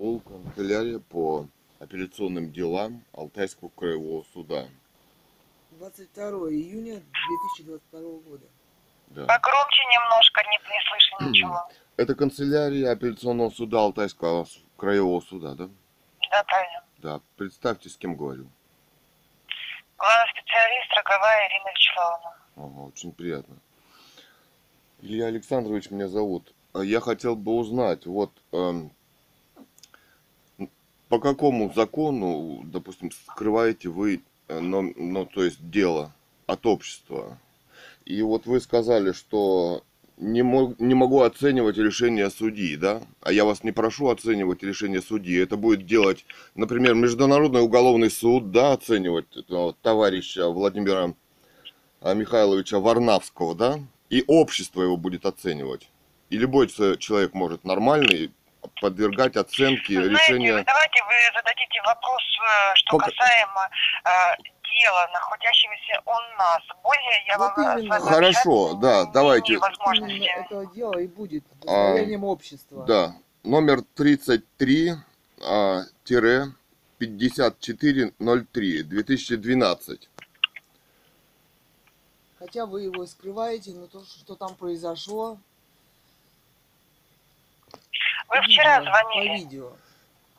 Ол канцелярия по апелляционным делам Алтайского краевого суда. 22 июня 2022 года. Да. Погромче немножко, не, не слышно ничего. Это канцелярия апелляционного суда Алтайского краевого суда, да? Да, правильно. Да. Представьте, с кем говорю. Главный специалист Роговая Ирина Вячеславовна. Ага, очень приятно. Илья Александрович меня зовут. А Я хотел бы узнать, вот эм, по какому закону, допустим, скрываете вы, но, ну, то есть дело от общества? И вот вы сказали, что не, мог, не могу оценивать решение судьи, да? А я вас не прошу оценивать решение судьи. Это будет делать, например, Международный уголовный суд, да, оценивать этого товарища Владимира а, Михайловича Варнавского, да, и общество его будет оценивать. И любой че- человек может нормальный подвергать оценке Знаете, решения. давайте вы зададите вопрос, э, что Пока- касаемо э, дела, находящегося у нас. Более я Вот вам э, именно. Хорошо, да, давайте. возможности. Этого дела и будет А, достоянием общества. Да, номер 33 а, тире 5403 2012. Хотя вы его и скрываете, но то, что там произошло, Вы вчера видео, звонили. по видео.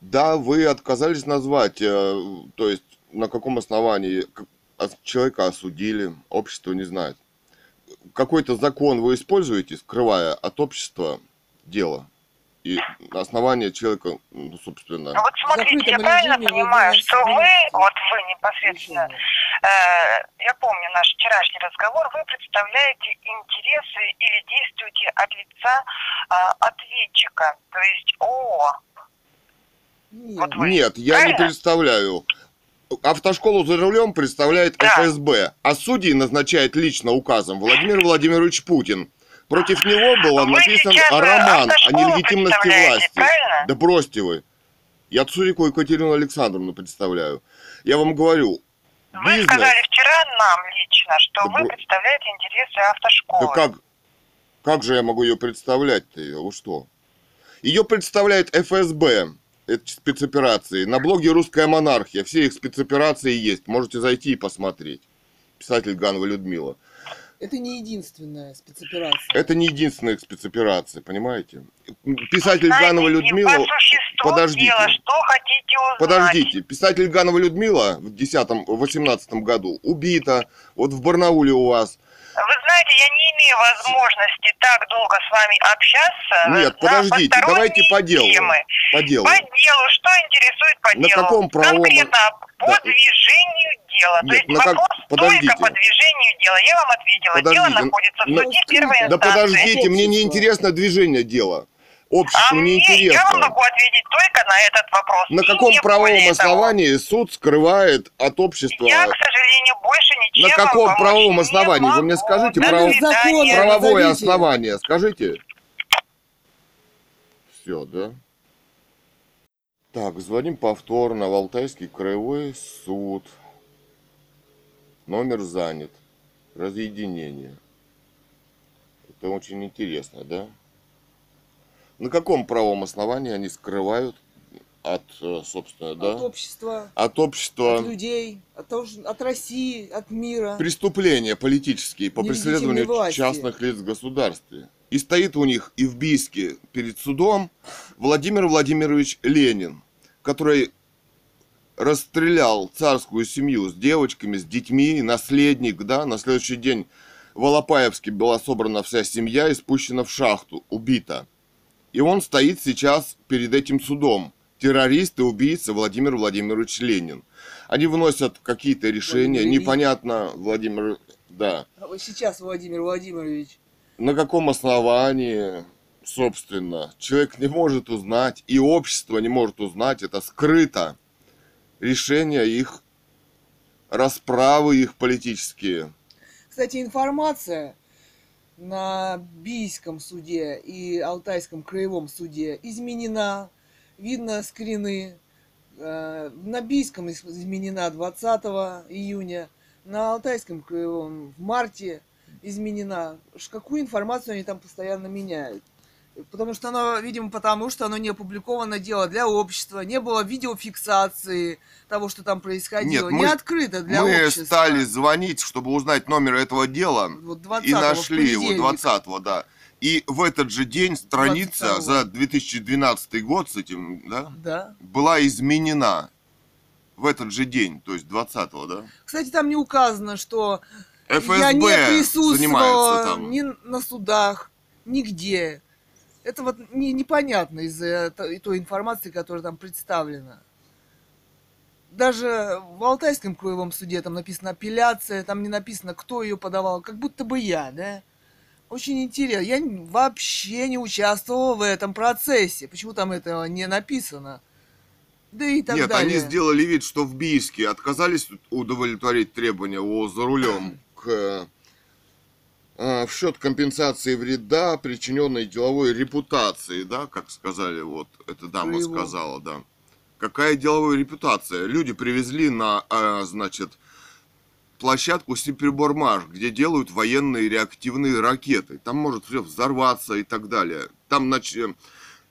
Да, вы отказались назвать, э, то есть на каком основании ос- человека осудили, общество не знает. Какой-то закон вы используете, скрывая от общества дело. И на основании человека, ну, собственно, Ну вот смотрите, я правильно понимаю, что вы, вот вы непосредственно, я помню наш вчерашний разговор, вы представляете интересы или действуете от лица а, ответчика, то есть ООО. Нет, Вот вы. Нет, я не Правильно? представляю. Автошколу за рулем представляет Да. ФСБ, а судьи назначает лично указом Владимир Владимирович Путин. Против него был Вы написан э, роман о нелегитимности власти. правильно? Да бросьте вы. Я Цурику Екатерину Александровну представляю. Я вам говорю, Вы бизнес. сказали вчера нам лично, что Да вы представляете интересы автошколы. Да как, как же я могу ее представлять-то? Вы что? Ее представляет ФСБ, это спецоперации. На блоге «Русская монархия» все их спецоперации есть. Можете зайти и посмотреть. Писатель Ганова Людмила. Это не единственная спецоперация. Это не единственная спецоперация, понимаете? Писатель Знаете, Ганова Людмила... по существу Подождите. дела, что хотите узнать? Подождите, писатель Ганова Людмила в 10-18 году убита. Вот в Барнауле у вас. Вы знаете, я не имею возможности так долго с вами общаться. Нет, на подождите, давайте по делу. темы. По делу. По делу, что интересует по На делу? каком правовом- Конкретно по Да. движению дела. То Нет, есть на как- вопрос подождите. только по движению дела. Я вам ответила. Дело Подождите, находится в ну, суде первой скажите. Да инстанции. подождите, мне не интересно движение дела. А Обществу не мне, я вам интересно. могу ответить только на этот вопрос. На каком правовом более того. основании суд скрывает от общества? Я, к сожалению, больше ничем На каком правовом не основании? Вы мне могу. скажите, свидания. Законы. Правовое назовите. основание, скажите. Все, да? Так, звоним повторно в Алтайский краевой суд. Номер занят. Разъединение. Это очень интересно, да? На каком правом основании они скрывают от, э, собственно, да? От общества, От общества от людей, от, от России, от мира. преступления политические по преследованию власти. частных лиц в государстве. И стоит у них и в Бийске перед судом Владимир Владимирович Ленин, который расстрелял царскую семью с девочками, с детьми, наследник, да, на следующий день в Алапаевске была собрана вся семья и спущена в шахту, убита. И он стоит сейчас перед этим судом. Террорист и убийца Владимир Владимирович Ленин. Они вносят какие-то решения, Владимир непонятно, Владимир, да, А вот сейчас Владимир Владимирович. на каком основании, собственно, человек не может узнать, и общество не может узнать, это скрыто, решения их, расправы их политические. Кстати, информация на Бийском суде и Алтайском краевом суде изменена. Видно скрины. Э, На Бийском из- изменена 20 июня, на Алтайском краевом в марте изменена. Какую информацию они там постоянно меняют? Потому что оно, видимо, потому что оно не опубликовано дело для общества, не было видеофиксации того, что там происходило, Нет, не мы- открыто для Мы общества. стали звонить, чтобы узнать номер этого дела, Вот 20 и нашли его 20-го, да. И в этот же день страница 22-го. за 2012 год с этим, да, Да. была изменена. В этот же день, то есть 20-го, да? Кстати, там не указано, что ФСБ я не присутствовала там. ни на судах, нигде. Это вот не- непонятно из-за то- той информации, которая там представлена. Даже в Алтайском краевом суде там написано апелляция, там не написано, кто ее подавал, как будто бы я, да? Очень интересно. Я вообще не участвовала в этом процессе. Почему там этого не написано? Да и так Нет, далее. они сделали вид, что в Бийске отказались удовлетворить требования о за рулем к в счет компенсации вреда, причиненной деловой репутации, да, как сказали, вот эта дама Своего. сказала, да. Какая деловая репутация? Люди привезли на, э, значит, площадку Сипербормаш, где делают военные реактивные ракеты. Там может все взорваться и так далее. Там, значит,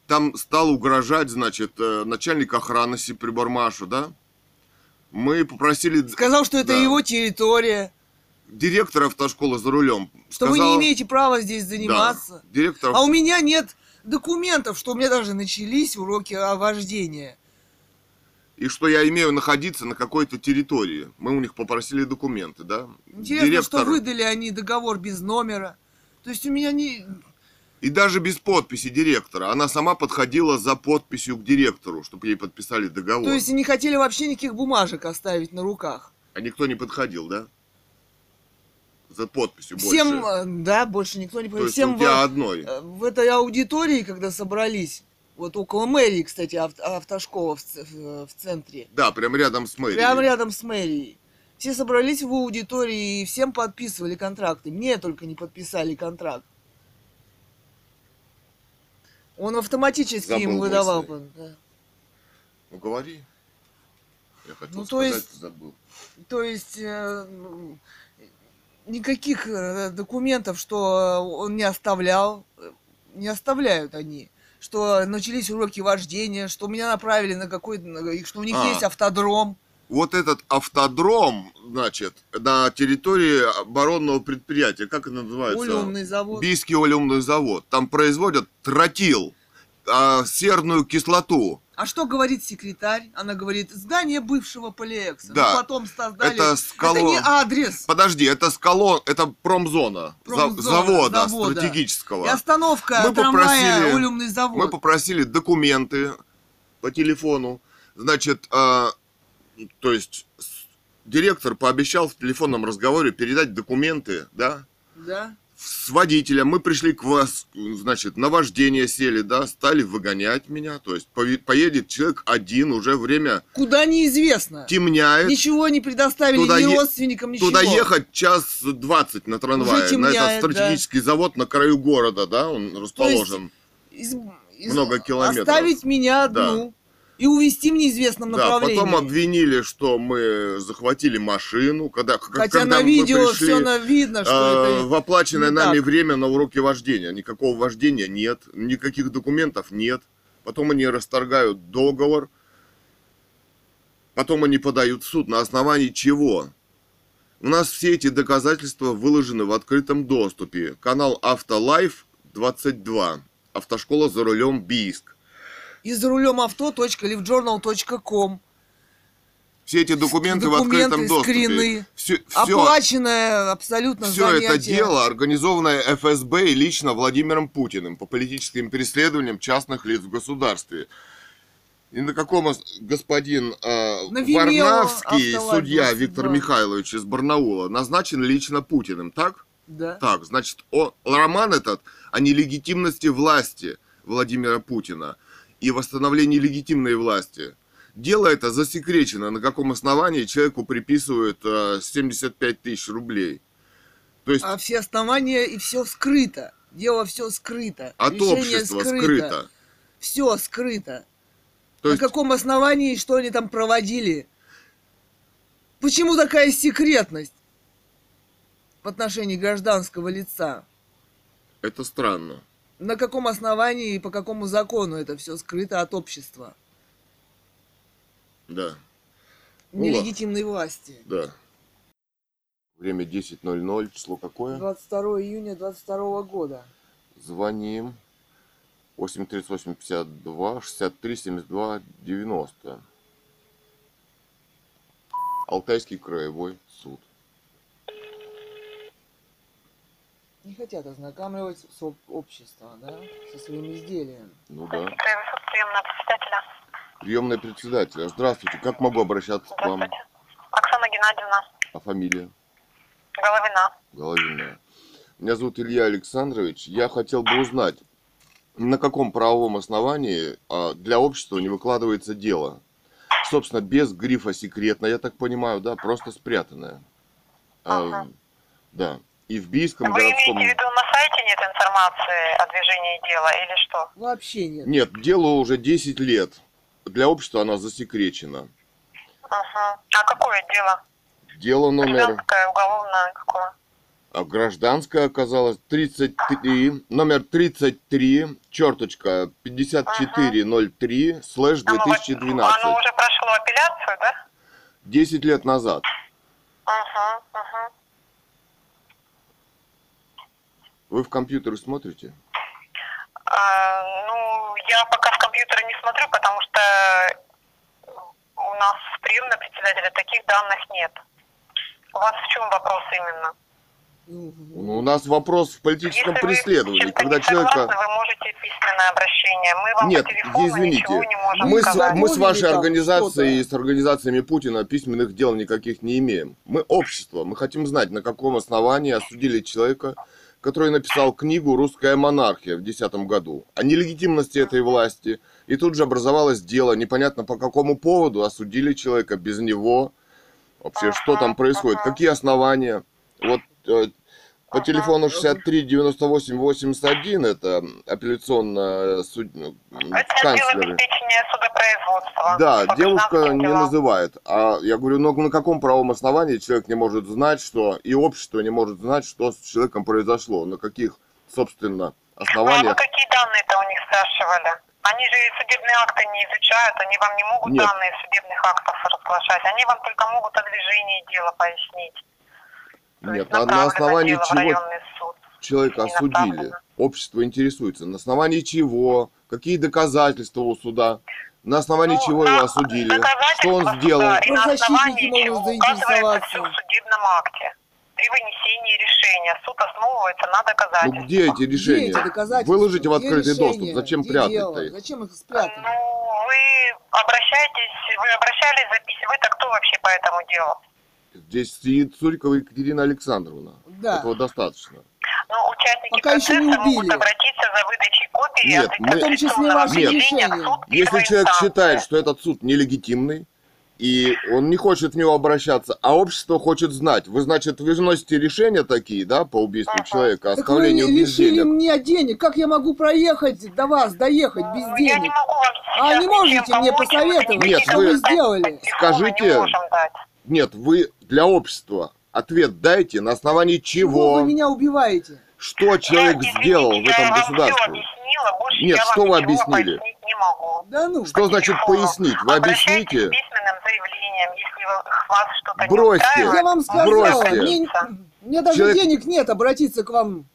там стал угрожать, значит, э, начальник охраны Сипербормаша, да? Мы попросили Сказал, что это Да. его территория, директора автошколы за рулем. что вы Сказал- не имеете права здесь Да, заниматься. директор А у меня нет документов, что у меня даже начались уроки о вождении. и что я имею находиться на какой-то территории. Мы у них попросили документы, да? Интересно, что выдали они договор без номера. То есть у меня не... И даже без подписи директора. Она сама подходила за подписью к директору, чтобы ей подписали договор. То есть не хотели вообще никаких бумажек оставить на руках. А никто не подходил, да? За подписью Всем, больше. э, да, больше никто не То понял. есть Всем у тебя в, одной. э, в этой аудитории, когда собрались, вот около мэрии, кстати, ав- автошкола в, в- в центре, Да, прям рядом с мэрией. прямо рядом с мэрией. Все собрались в аудитории и всем подписывали контракты. Мне только не подписали контракт. Он автоматически Забыл им выдавал. да. Ну говори. Я хотел Ну, то сказать, есть- забыл. То есть э, ну, никаких э, документов, что он не оставлял, э, не оставляют они. Что начались уроки вождения, что меня направили на какой-то, что у них А. есть автодром. Вот этот автодром, значит, на территории оборонного предприятия, как это называется? Улюмный завод. Бийский улюмный завод. Там производят тротил, а, серную кислоту. А что говорит секретарь? Она говорит, здание бывшего полиэкса. Да. Ну, потом создали... Это скало- Это не адрес. Подожди, это скалон, это промзона, Промзона, завода, завода. стратегического. И остановка Мы трамвая попросили- Улюмный завод. Мы попросили документы по телефону. Значит, а, то есть директор пообещал в телефонном разговоре передать документы, да, Да? С водителем. Мы пришли к вас, значит, на вождение сели, да, стали выгонять меня. То есть поедет человек один, уже время Куда неизвестно. темняет. Ничего не предоставили Туда ни родственникам, ничего. Туда ехать час двадцать на трамвае. Уже на этот темняет, стратегический завод на краю города, да, он расположен. Из- из- много километров. Оставить меня Да. И увезти в неизвестном Да, направлении. потом обвинили, что мы захватили машину, когда, Хотя когда на видео пришли, все на видно, что э, это... в оплаченное нами так. время на уроке вождения. Никакого вождения нет, никаких документов нет. Потом они расторгают договор. Потом они подают в суд. На основании чего? У нас все эти доказательства выложены в открытом доступе. Канал Автолайф 22. Автошкола за рулем Бийск. И за рулем авто.livejournal.com Все эти документы, в Документы, открытом доступе. скрины. Все, Оплаченное абсолютно Все это занятие. дело, организованное ФСБ и лично Владимиром Путиным по политическим переследованиям частных лиц в государстве. И на каком ос- господин э, На Вимео Варнавский, Автолайф судья 22. Виктор Михайлович из Барнаула, назначен лично Путиным, так? Да. Так, значит, о, роман этот о нелегитимности власти Владимира Путина и восстановлении легитимной власти. Дело это засекречено, на каком основании человеку приписывают э, 75 тысяч рублей. То есть А все основания и все скрыто. Дело все скрыто. от Решение общества скрыто. Все скрыто. То На есть каком основании, что они там проводили? Почему такая секретность в отношении гражданского лица? это странно. На каком основании и по какому закону это все скрыто от общества? Да. Ну. Нелегитимной власти. Да. Время 10.00, число какое? 22 июня 22 года. Звоним. 838 52 63 72 90. Алтайский краевой суд. Не хотят ознакомливать с об- обществом, да, со своим изделием. Ну да. Приемная председателя. Приемная председателя. Здравствуйте. Как могу обращаться к вам? Здравствуйте. Оксана Геннадьевна А фамилия? Головина. Головина. Меня зовут Илья Александрович. Я хотел бы узнать, на каком правовом основании а, для общества не выкладывается дело. Собственно, без грифа секретно, я так понимаю, да, просто спрятанное. А, Ага. да. И в Бийском Вы городском... имеете в виду на сайте нет информации о движении дела или что? Вообще нет. Нет, делу уже 10 лет. Для общества оно засекречено. Ага. А какое дело? Дело номер... Гражданское, уголовное, какое? А гражданское оказалось 33, номер 33, черточка 5403, слэш Оно, во- 2012. оно уже прошло апелляцию, да? 10 лет назад. Ага, ага. Вы в компьютер смотрите? А, ну, я пока в компьютеры не смотрю, потому что у нас в приемной председателя таких данных нет. У вас в чем вопрос именно? Ну, у нас вопрос в политическом Если вы преследовании, чем-то когда не согласны, человека... вы можете письменное обращение. Мы вам Нет, по телефону извините, ничего не можем мы с, мы с вашей организацией и с организациями Путина письменных дел никаких не имеем. Мы общество, мы хотим знать, на каком основании осудили человека, который написал книгу «Русская монархия» в 2010 году о нелегитимности этой власти. И тут же образовалось дело, непонятно по какому поводу осудили человека без него. Вообще, что там происходит, какие основания. Вот э, по телефону 63 98 81 это апелляционная суд... ну, судопроизводства. Да, девушка не называет. А я говорю, ну на каком правом основании человек не может знать, что и общество не может знать, что с человеком произошло, на каких, собственно, Ну, а вы основаниях. какие данные-то у них спрашивали? Они же судебные акты не изучают, они вам не могут Нет. данные судебных актов разглашать, они вам только могут о движении дела пояснить. Нет, на, на основании чего человека осудили. направлено. Общество интересуется. На основании чего? Какие доказательства у суда? На основании Ну, чего на- его осудили? Что он сделал? И на основании чего указывается все в судебном акте. При вынесении решения суд основывается на Ну доказательствах. где эти Где решения? эти доказательства? Выложите в Где открытый решения? доступ. Зачем Где прятать-то их? Зачем их спрятать? Ну, вы обращаетесь, вы обращались за пись- Вы-то кто вообще по этому делу? Здесь сидит Цурикова Екатерина Александровна. Да. Этого достаточно. Ну, участники Пока еще не убили. могут обратиться за выдачей копии Нет, мы- В том числе ваше суд Если человек инстанции. считает, что этот суд нелегитимный, и он не хочет в него обращаться, а общество хочет знать, вы, значит, вы вносите решения такие, да, по убийству Ага. человека, Так вы не оставлению без лишили денег? меня денег. Как я могу проехать до вас, доехать без Ну, Я не денег? могу вам А не можете мне помочь, посоветовать, Нет, никаких вы сделали? Скажите. Нет, вы для общества ответ дайте, на основании Чего вы меня убиваете? что человек Я, извините, сделал в я этом государстве. объяснила, больше Нет, я что вам вы объяснили? не могу. Да ну. Что значит пояснить? Вы объясните? если вас Бросьте. Я вам сказала, Бросьте. мне, мне даже Человек- денег нет обратиться к вам.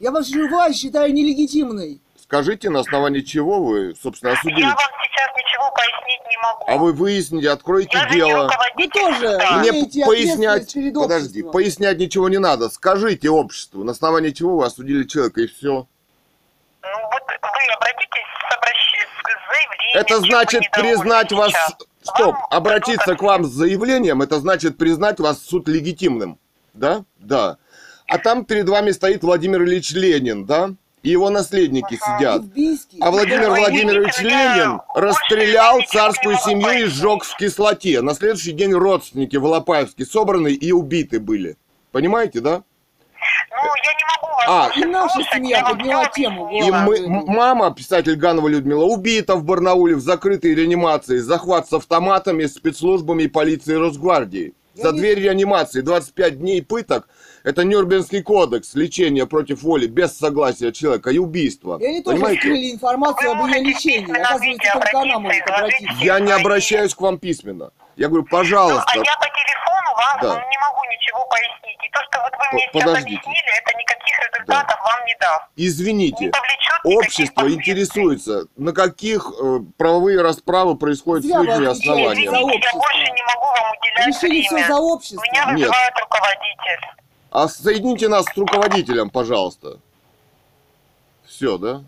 Я вашу власть считаю нелегитимной. Скажите, на основании чего вы, собственно, осудили? Я вам сейчас ничего пояснить не могу. А вы выясните, откройте я дело. Вы тоже не- Мне пояснять, подожди, пояснять ничего не надо. Скажите обществу, на основании чего вы осудили человека, и все. Ну вот вы обратитесь с, обращ- с заявлением. Это значит признать вас... сейчас. Стоп, Вам обратиться дадут к вам с заявлением, это значит признать вас суд легитимным. Да? Да. А там перед вами стоит Владимир Ильич Ленин, да? И его наследники сидят. А Владимир Владимирович Ленин расстрелял царскую семью и сжег в кислоте. На следующий день родственники в Алапаевске собраны и убиты были. Понимаете, да? Ну, я не могу вас А, и наша семья подняла тему, И мы, мама, писатель Ганова Людмила, убита в Барнауле в закрытой реанимации. Захват с автоматами, спецслужбами и полицией Росгвардии. За дверь реанимации 25 дней пыток. Это Нюрнбергский кодекс лечения против воли без согласия человека и убийства. И они тоже Понимаете? скрыли информацию об ее лечении. Оказывается, только она может обратиться. Я не обращаюсь к вам письменно. Я говорю, Ну, пожалуйста, а я по телефону вам Да. не могу ничего пояснить. И то, что вот вы мне По- сейчас подождите. объяснили, это никаких результатов вам не даст. извините. Не Общество интересуется, на каких э, правовые расправы происходят с отвечаете основаниями. за Извините, я общество. больше не могу вам уделять Решили все время. за общество. Меня Нет. вызывает руководитель. А соедините нас с руководителем, пожалуйста. Все, да?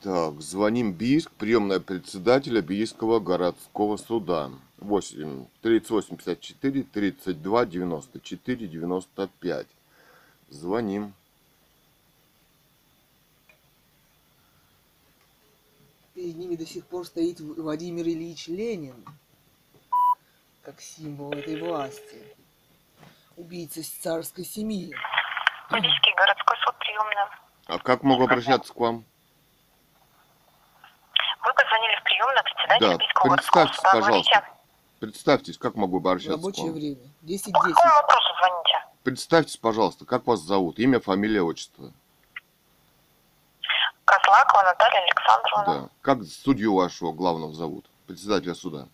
Так, звоним Бийск, приемная председателя Бийского городского суда. 8 38 54 32 94 95. Звоним. Перед ними до сих пор стоит Владимир Ильич Ленин, как символ этой власти. Убийца с царской семьи. Бийский городской суд приемный. А как могу обращаться к вам? Вы позвонили в приемную председателя Да, Бийского городского представьтесь, суда. пожалуйста. Говорите. Представьтесь, как могу В обращаться к рабочее вам? время. По 10-10. какому вопросу звоните? Представьтесь, пожалуйста, как вас зовут? Имя, фамилия, отчество. Козлакова Наталья Александровна. Да. Как судью вашего главного зовут? Председателя суда.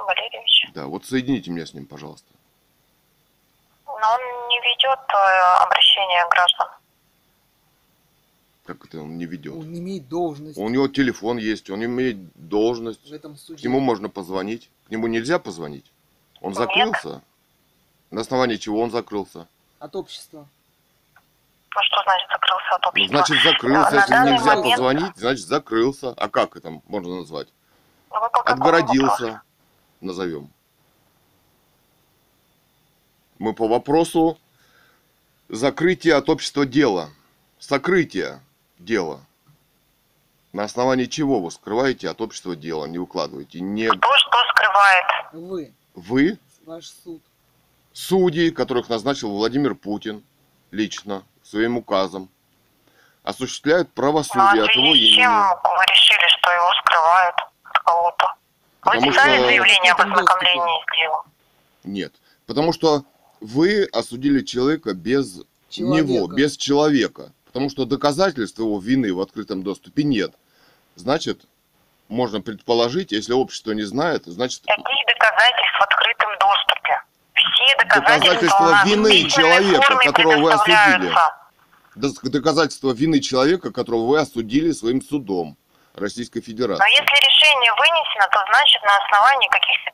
Панкратов Максим Валерьевич. Да, вот соедините меня с ним, пожалуйста. Но он не ведет э, обращение граждан. Как это он не ведет? Он имеет должность У него телефон есть, он имеет должность. в этом К суде. нему можно позвонить. К нему нельзя позвонить? Он Нет. закрылся? На основании чего он закрылся? От общества. Ну что значит закрылся от Ну, общества? значит, закрылся. На Если нельзя момент- позвонить, значит, закрылся. А как это можно назвать? Ну, вы по какому Отгородился, вопросу? Назовем. Мы по вопросу закрытия от общества дела. Сокрытия дела. На основании чего вы скрываете от общества дела, не выкладываете? Не Кто что скрывает? Вы, вы, ваш суд. судьи, которых назначил Владимир Путин лично, своим указом, осуществляют Ну, а правосудие от его с чем имени. вы решили, что его скрывают от кого-то? Вы Потому писали что- заявление об ознакомлении с делом? Нет. Потому что вы осудили человека без Человека. него, без человека. Потому что доказательств его вины в открытом доступе нет. Значит, можно предположить, если общество не знает, значит, Каких доказательств в открытом доступе? Все доказательства, Доказательства вины человека, которого вы осудили. доказательство вины человека, которого вы осудили своим судом Российской Но Федерации. если решение вынесено, то значит на основании каких-то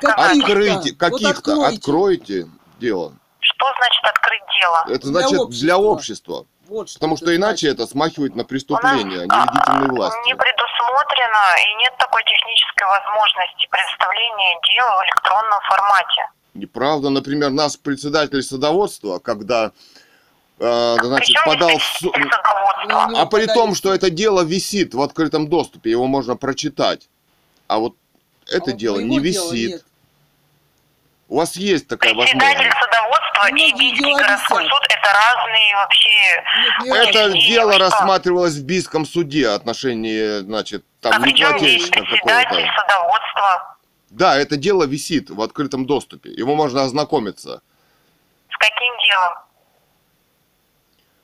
доказательств. Откройте, Вот каких-то, откройте. откройте дело. Что значит открыть дело? Это Для значит общества. для общества. Вот что Потому что иначе значит. это смахивает на нас преступление, а не а, легитимной власти. не предусмотрено и нет такой технической возможности предоставления дела в электронном формате. Неправда. Например, наш председатель садоводства, когда э, значит, Причем подал здесь в суд... представитель садоводства? Ну, А при подали том, что это дело висит в открытом доступе, его можно прочитать. А вот это А дело не висит. нет. У вас есть такая Председатель возможность. садоводства и Многие Бийский городской суд это разные вообще. Нет, не Это. Нет, дело что? рассматривалось в Бийском суде отношении, значит, а там при неплательщика председатель какого-то. садоводства? Да, это дело висит в открытом доступе. Его можно ознакомиться. С каким делом?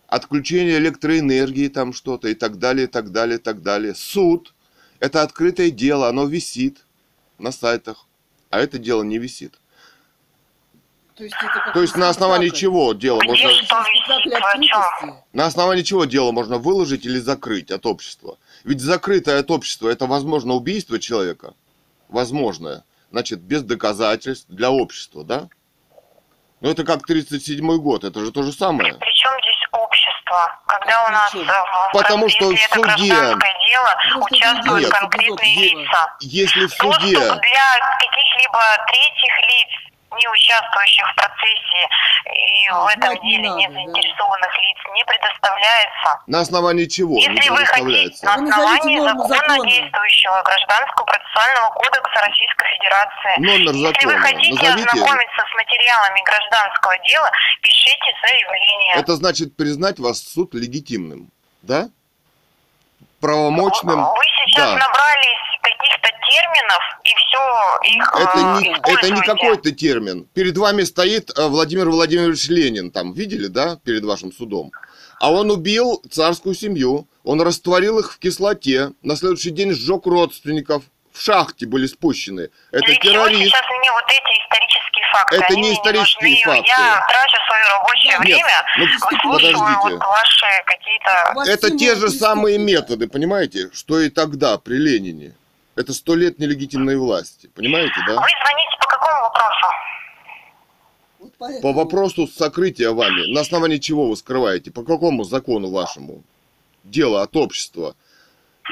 Отключение электроэнергии, там что-то и так далее, и так далее, и так далее. Суд – это открытое дело, оно висит на сайтах, а это дело не висит. То есть, это как То есть на основании спектакль. чего дело Где можно... На основании чего дело можно выложить или закрыть от общества? Ведь закрытое от общества – это, возможно, убийство человека. Возможное. Значит, без доказательств для общества, да? Ну, это как 37-й год, это же то же самое. Общество? Когда у нас э, Причем? в Потому что в это суде- гражданское дело Просто участвуют Нет. конкретные лица. Если в Доступ суде... для каких-либо третьих лиц, не участвующих в процессе и А, в этом не деле не да. заинтересованных лиц, не предоставляется. На основании чего не Если вы хотите предоставляется? на назовите основании норму законно закона. действующего Гражданского процессуального кодекса Российской Федерации, Номер если вы закона. хотите Назовите. ознакомиться с материалами гражданского дела, пишите заявление. Это значит признать вас суд легитимным, да? Правомочным. Вы сейчас да. набрались каких-то терминов все их Это э, не, это не какой-то термин. Перед вами стоит э, Владимир Владимирович Ленин, там, видели, да, перед вашим судом? А он убил царскую семью, он растворил их в кислоте, на следующий день сжег родственников, в шахте были спущены. Это Для чего террорист. сейчас мне вот эти исторические факты? Это Они не исторические нужны. факты. Я трачу свое рабочее Нет, время, ну выслушиваю подождите. вот ваши какие-то... Это те же самые методы, понимаете, что и тогда, при Ленине. Это сто лет нелегитимной власти, понимаете, да? Вы звоните по какому вопросу? Вот. По вопросу сокрытия вами, на основании чего вы скрываете, по какому закону вашему? Дело от общества.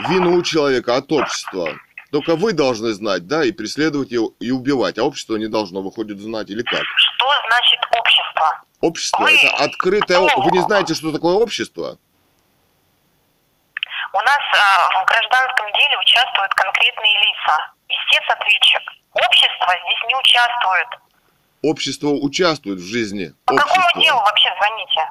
Вину человека от общества. Только вы должны знать, да, и преследовать его, и убивать, а общество не должно, выходит, знать, или как? Что значит общество? Общество Вы- это открытое... Вы не знаете, что такое общество? У нас а, в гражданском деле участвуют конкретные лица. Истец ответчик. Общество здесь не участвует. Общество участвует в жизни По какому общества. делу вообще звоните?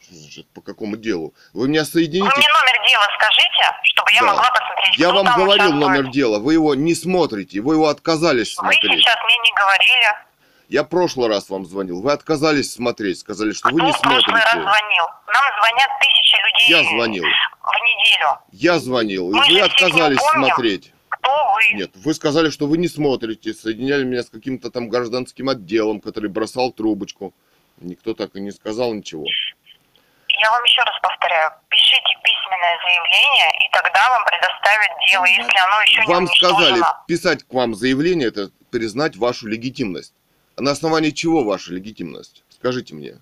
Что значит, по какому делу? Вы меня Вы соедините? мне номер дела скажите, чтобы я Да. могла посмотреть, Я вам говорил участвует. номер дела, вы его не смотрите, вы его отказались Вы смотреть. сейчас мне не говорили. Я прошлый раз вам звонил, вы отказались смотреть, сказали, что вы Кто не в прошлый раз смотрите. звонил? Нам звонят тысячи людей Я звонил, в неделю. я звонил, и вы отказались помним. смотреть. Кто вы? Нет, вы сказали, что вы не смотрите, соединяли меня с каким-то там гражданским отделом, который бросал трубочку. Никто так и не сказал ничего. Я вам еще раз повторяю. Пишите письменное заявление, и тогда вам предоставят дело, если оно еще не Вам сказали писать к вам заявление, это признать вашу легитимность. На основании чего ваша легитимность? Скажите мне.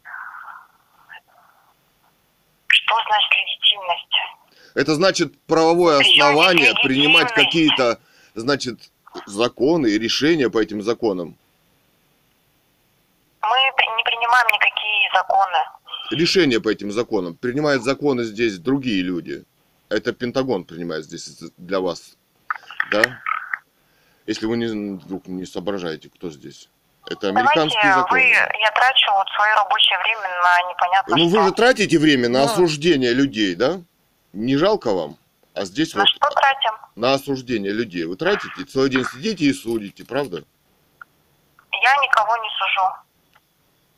Что значит легитимность? Это значит правовое основание принимать какие-то, значит, законы и решения по этим законам. Мы не принимаем никакие законы. Решения по этим законам. Принимают законы здесь другие люди. Это Пентагон принимает здесь для вас. Да? Если вы не, вдруг не соображаете, кто здесь. Это американские Давайте законы. вы, я трачу вот свое рабочее время на непонятно Ну что. вы же тратите время на Да. осуждение людей, да? Не жалко вам? А здесь На вот что тратим? на осуждение людей. Вы тратите, целый день сидите и судите, правда? Я никого не сужу.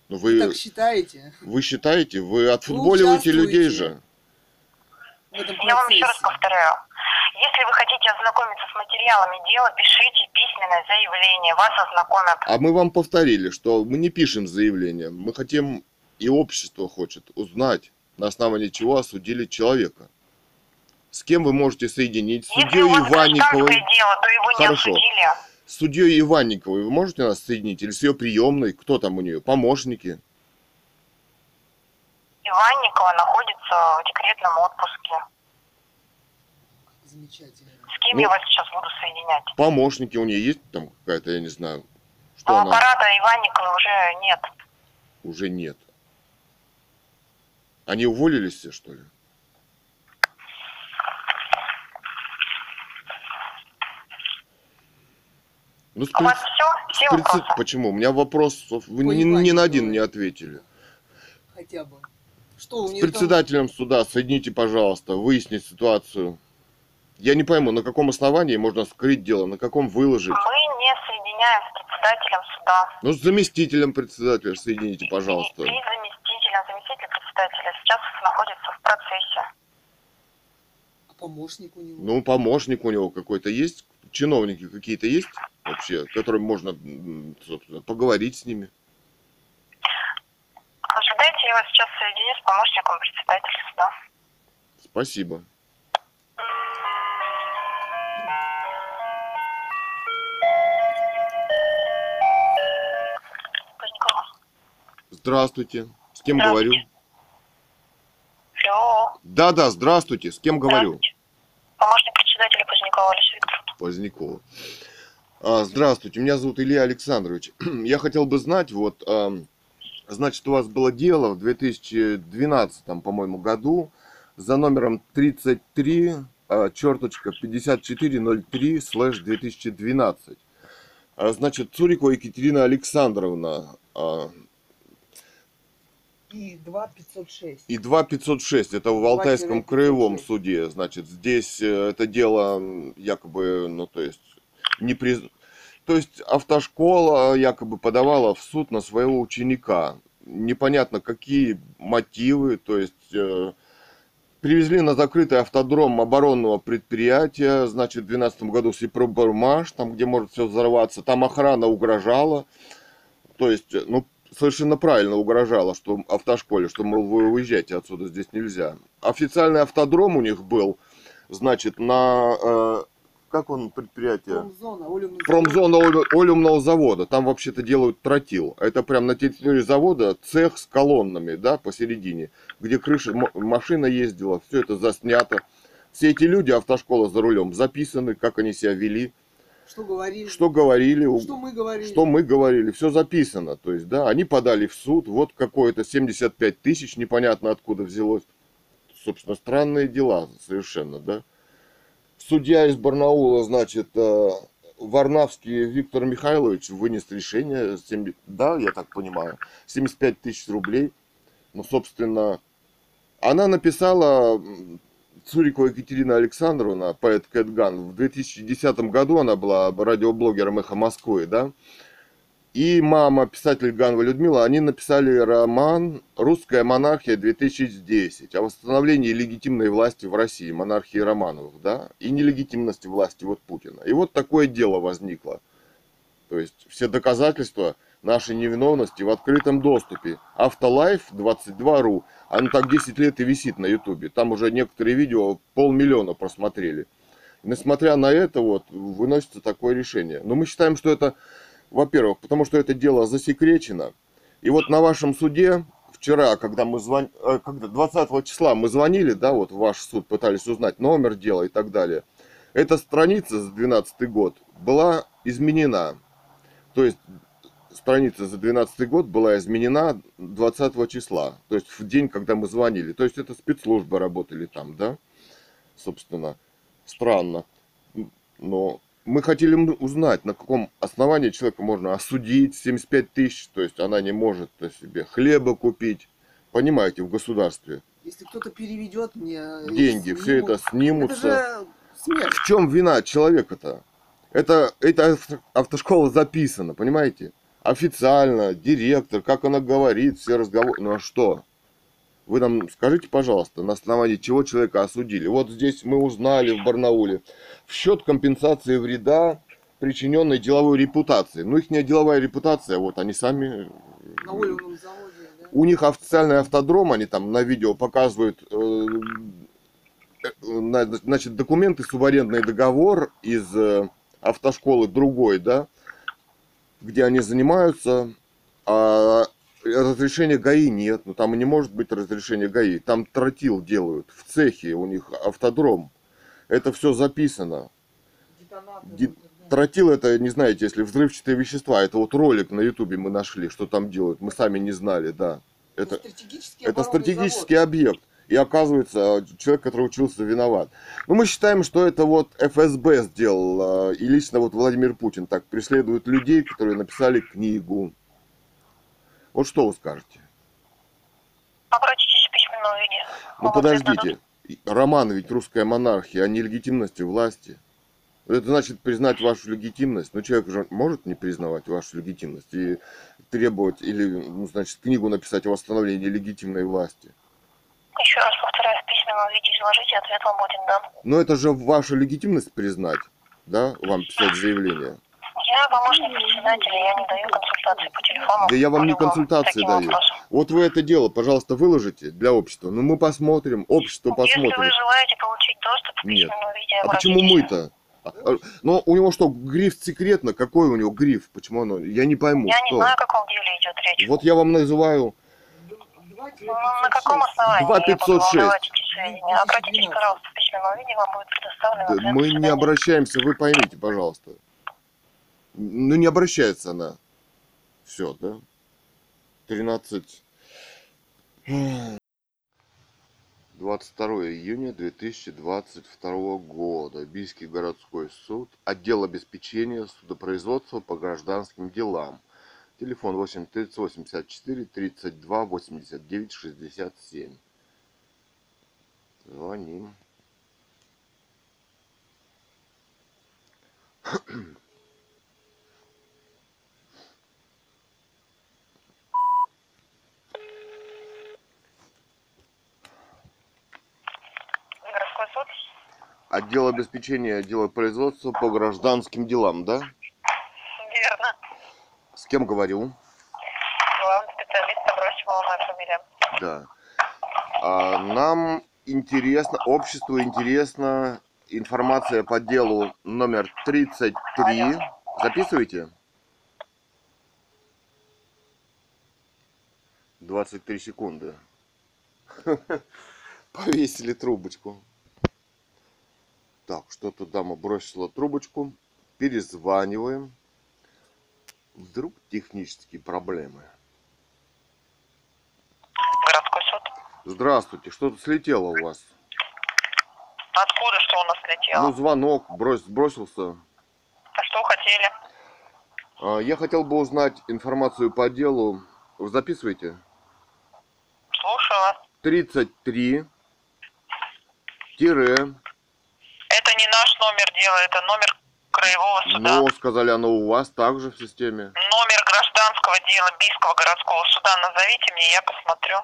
Ну Вы вы, так считаете? вы считаете, вы отфутболиваете людей участвуете. же. Я вам еще раз повторяю. Если вы хотите ознакомиться с материалами дела, пишите письменное заявление, вас ознакомят. А мы вам повторили, что мы не пишем заявление. Мы хотим, и общество хочет узнать, на основании чего осудили человека. С кем вы можете соединить? С судьей Иванниковой. дело, то его не Хорошо. осудили. С судьей Иванниковой вы можете нас соединить? Или с ее приемной? Кто там у нее? Помощники? Иванникова находится в декретном отпуске. Замечательно. С кем Ну, я вас сейчас буду соединять? Помощники у нее есть там какая-то, я не знаю. Что Но она? аппарата Иванниковой уже нет. Уже нет. Они уволились все, что ли? Ну, с У вас все? Все с предсе- вопросы? Почему? У меня вопрос, вы По ни, ни на один не ответили. Хотя бы. Что у С нее там? председателем суда соедините, пожалуйста, выяснить ситуацию. Я не пойму, на каком основании можно скрыть дело, на каком выложить. Мы не соединяем с председателем суда. Ну, с заместителем председателя соедините, пожалуйста. И, и заместителем, заместитель председателя сейчас находится в процессе. А помощник у него? Ну, помощник у него какой-то есть? Чиновники какие-то есть вообще, которым можно, м, собственно, поговорить с ними? Ожидайте, я вас сейчас соединю с помощником председателя суда. Спасибо. Здравствуйте. С кем Здравствуйте. говорю? Алло. Да-да, здравствуйте. С кем говорю? Помощник председателя Позднякова Алексей Викторовна. Позднякова. А, здравствуйте, меня зовут Илья Александрович. Я хотел бы знать, вот, ам, значит, у вас было дело в 2012, по-моему, году за номером 33, а, черточка 5403, слэш 2012. А, Значит, Цурикова Екатерина Александровна а, И 2506. и 2506, это в Алтайском 2-506. краевом суде. Значит, здесь э, это дело якобы, ну, то есть, не приз... То есть автошкола якобы подавала в суд на своего ученика. Непонятно, какие мотивы, то есть э, привезли на закрытый автодром оборонного предприятия, значит, в 2012 году Сипробормаш, там, где может все взорваться, там охрана угрожала, то есть, ну, совершенно правильно угрожала, что автошколе, что, мол, вы уезжайте отсюда, здесь нельзя. Официальный автодром у них был, значит, на э, как он предприятие? Промзона, олиумного завода. Там вообще-то делают тротил. Это прям на территории завода цех с колоннами, да, посередине, где крыша машина ездила, все это заснято. Все эти люди, автошкола за рулем, записаны, как они себя вели, Что говорили? что говорили, Что мы говорили? что мы говорили, все записано. То есть, да, они подали в суд, вот какое-то 75 тысяч, непонятно откуда взялось. Собственно, странные дела совершенно, да. Судья из Барнаула, значит, э, Варнавский Виктор Михайлович вынес решение, 70 да, я так понимаю, 75 тысяч рублей. Ну, собственно, она написала, Цурикова Екатерина Александровна, поэт Кэтган, в 2010 году она была радиоблогером «Эхо Москвы», да, и мама, писатель Ганва Людмила, они написали роман «Русская монархия-2010» о восстановлении легитимной власти в России, монархии Романовых, да, и нелегитимности власти вот Путина. И вот такое дело возникло. То есть все доказательства нашей невиновности в открытом доступе. Автолайф 22.ru, оно так 10 лет и висит на ютубе. Там уже некоторые видео полмиллиона просмотрели. Несмотря на это, вот, выносится такое решение. Но мы считаем, что это во-первых, потому что это дело засекречено. И вот на вашем суде вчера, когда мы звон... э, когда 20 числа мы звонили, да, вот в ваш суд пытались узнать номер дела и так далее. Эта страница за 12 год была изменена. То есть страница за 12 год была изменена 20 числа. То есть в день, когда мы звонили. То есть это спецслужбы работали там, да? Собственно, странно. Но мы хотели узнать, на каком основании человека можно осудить 75 тысяч, то есть она не может то себе хлеба купить, понимаете, в государстве. Если кто-то переведет мне и Деньги, все это снимут, снимутся. Это смерть. В чем вина человека-то? Это, это авто- автошкола записана, понимаете? Официально, директор, как она говорит, все разговоры. Ну а что? Вы нам скажите, пожалуйста, на основании чего человека осудили. Вот здесь мы узнали в Барнауле. В счет компенсации вреда, причиненной деловой репутации. Ну, их деловая репутация, вот они сами... На заводе, да? У них официальный автодром, они там на видео показывают, э, э, на- значит, документы, субарендный договор из э, автошколы другой, да, где они занимаются, а разрешения ГАИ нет, ну там и не может быть разрешения ГАИ, там тротил делают, в цехе у них автодром, это все записано. Да. Тротил это, не знаете, если взрывчатые вещества, это вот ролик на ютубе мы нашли, что там делают, мы сами не знали, да. Это, стратегический это стратегический объект. И оказывается, человек, который учился, виноват. Ну, мы считаем, что это вот ФСБ сделал, э, и лично вот Владимир Путин так преследует людей, которые написали книгу. Вот что вы скажете? Обратитесь в письменном виде. Ну, подождите. Роман ведь русская монархия о нелегитимности власти. Это значит признать вашу легитимность. Но человек же может не признавать вашу легитимность и требовать или, ну, значит, книгу написать о восстановлении легитимной власти. Еще раз повторяю, в письменном виде изложите, ответ вам будет дан. Но это же ваша легитимность признать, да, вам писать заявление. Я помощник председателя, я не даю консультации по телефону. Да я вам не консультации даю. вопросам. Вот вы это дело, пожалуйста, выложите для общества. Ну мы посмотрим, общество Если вы посмотрит. желаете получить доступ в Нет. виде, А почему мы-то? А, а, Ну, у него что, гриф секретно? Какой у него гриф? Почему оно? Я не пойму, Я что. не знаю, о каком деле идет речь. Вот я вам называю Ну, на каком основании Два я буду вам 506. давать эти сведения? Обратитесь, пожалуйста, в письменном виде, вам будет предоставлено. Мы не обращаемся, вы поймите, пожалуйста. Ну, не обращается она. Все, да? 13... 22 июня 2022 года. Бийский городской суд. Отдел обеспечения судопроизводства по гражданским делам. Телефон 8 384 32 89 67. Звоним. Отдел обеспечения, отдела производства по гражданским делам, да? С кем говорю? Главный специалист Абросимова моя фамилия. Да. А, нам интересно, обществу интересна информация по делу номер 33. Записывайте. 23 секунды. Повесили трубочку. Так, что-то дама бросила трубочку. Перезваниваем. Вдруг технические проблемы. Городской суд. Здравствуйте, что-то слетело у вас. Откуда что у нас летело? Ну, звонок брось, бросился. А что хотели? Я хотел бы узнать информацию по делу. Вы записываете? Слушаю вас. 33 тире. Это не наш номер дела, это номер краевого суда. Но, сказали, оно у вас также в системе. Номер гражданского дела Бийского городского суда назовите мне, я посмотрю.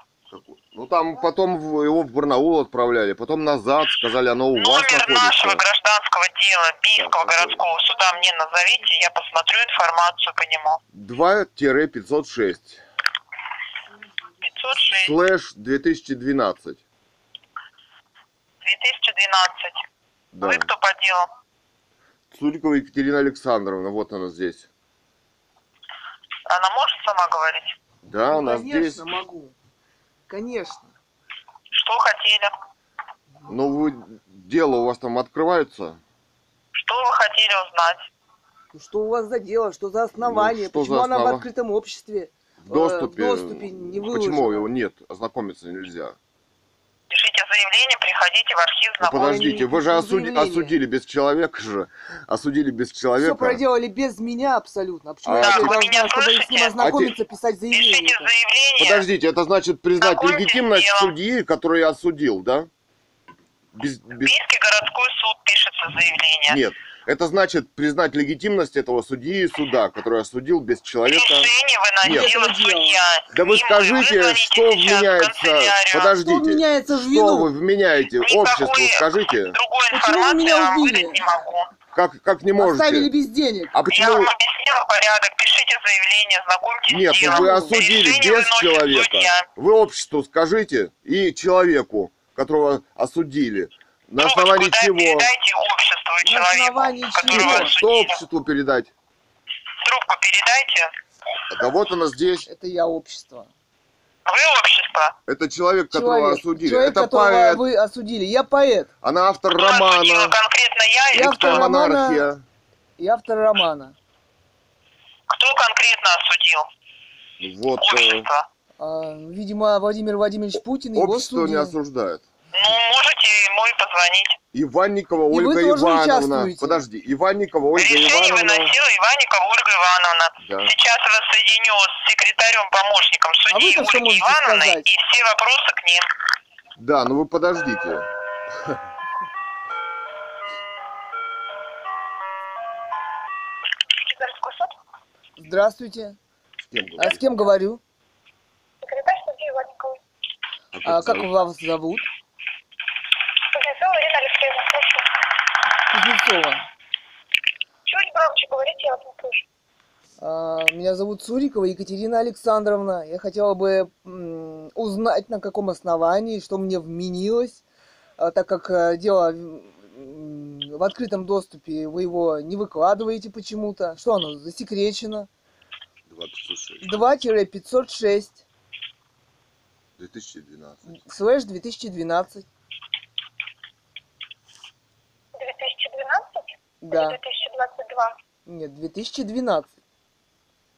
Ну, там потом его в Барнаул отправляли, потом назад, сказали, оно у вас Номер нашего находится. гражданского дела Бийского Так, городского суда мне назовите, я посмотрю информацию по нему. 2-506 506 слэш 2012. 2012. Да. Вы кто по делу? Цурикова Екатерина Александровна, вот она здесь. Она может сама говорить? Да, Ну, она конечно, здесь. могу. Конечно. Что хотели? Ну, вы, дело у вас там открывается? Что вы хотели узнать? Ну что у вас за дело, что за основание, Ну, что почему за она в основа- открытом обществе? В доступе. в доступе не Почему выложено. его нет? Ознакомиться нельзя. Пишите заявление, приходите в архив Ну, знакомств. подождите, вы же осуди- осудили без человека же. Осудили без Все человека. проделали без меня абсолютно. А Почему А я Да, вы должна, меня чтобы с ним слышите? ознакомиться, писать заявление? Пишите заявление. Подождите, это значит признать Знакомьтесь легитимность судьи, который осудил, да? Без, без- Бийский городской суд пишется заявление. Нет. Это значит признать легитимность этого судьи и суда, который осудил без человека. Нет. Да вы скажите, что вменяется. канцелярию. Что Подождите. меняется в Что вину? вы вменяете Никакой обществу, скажите? Другой Почему вы информации меня я убили? выдать не могу. Как, как не можете? Оставили без денег. А Я почему? вам объяснила порядок. Пишите заявление, знакомьтесь Нет, с ну делом. вы осудили Решение без человека. судья. Вы обществу скажите и человеку, которого осудили. На Трубочку основании дай- чего? Передайте обществу и На человеку, основании которого чего? Что обществу передать? Трубку передайте. Да вот она здесь. Это я общество. Вы общество. Это человек, которого Человек, осудили. человек, Это которого поэт. вы осудили. Я поэт. Она автор Кто осудила романа. конкретно я или Я кто? автор романа. Монархия. Я автор романа. Кто конкретно осудил? Вот э, Общество. А, видимо, Владимир Владимирович Путин его общество не судил. осуждает. Ну, можете ему и позвонить. Иванникова И вы Ольга тоже Ивановна. Подожди, Иванникова Ольга Решение Ивановна. выносила Иванникова Ольга Ивановна. Да. Сейчас я вас соединю с секретарем-помощником судьи А вы-то что Ольги Ивановны сказать? и все вопросы к ним. Да, ну вы подождите. Здравствуйте. С кем А с кем говорю? Секретарь судьи Иванниковой. А как зовут? вас зовут? Кузнецова Ирина Алексеевна, слушаю. Кузнецова. Чуть громче говорите, я вас не слышу. А, Меня зовут Цурикова Екатерина Александровна. Я хотела бы узнать, на каком основании, что мне вменилось, а, так как э, дело в открытом доступе, вы его не выкладываете почему-то. Что оно, засекречено? 26. 2-506 2012. слэш 2012. 2012? Да. 2022? Нет, 2012.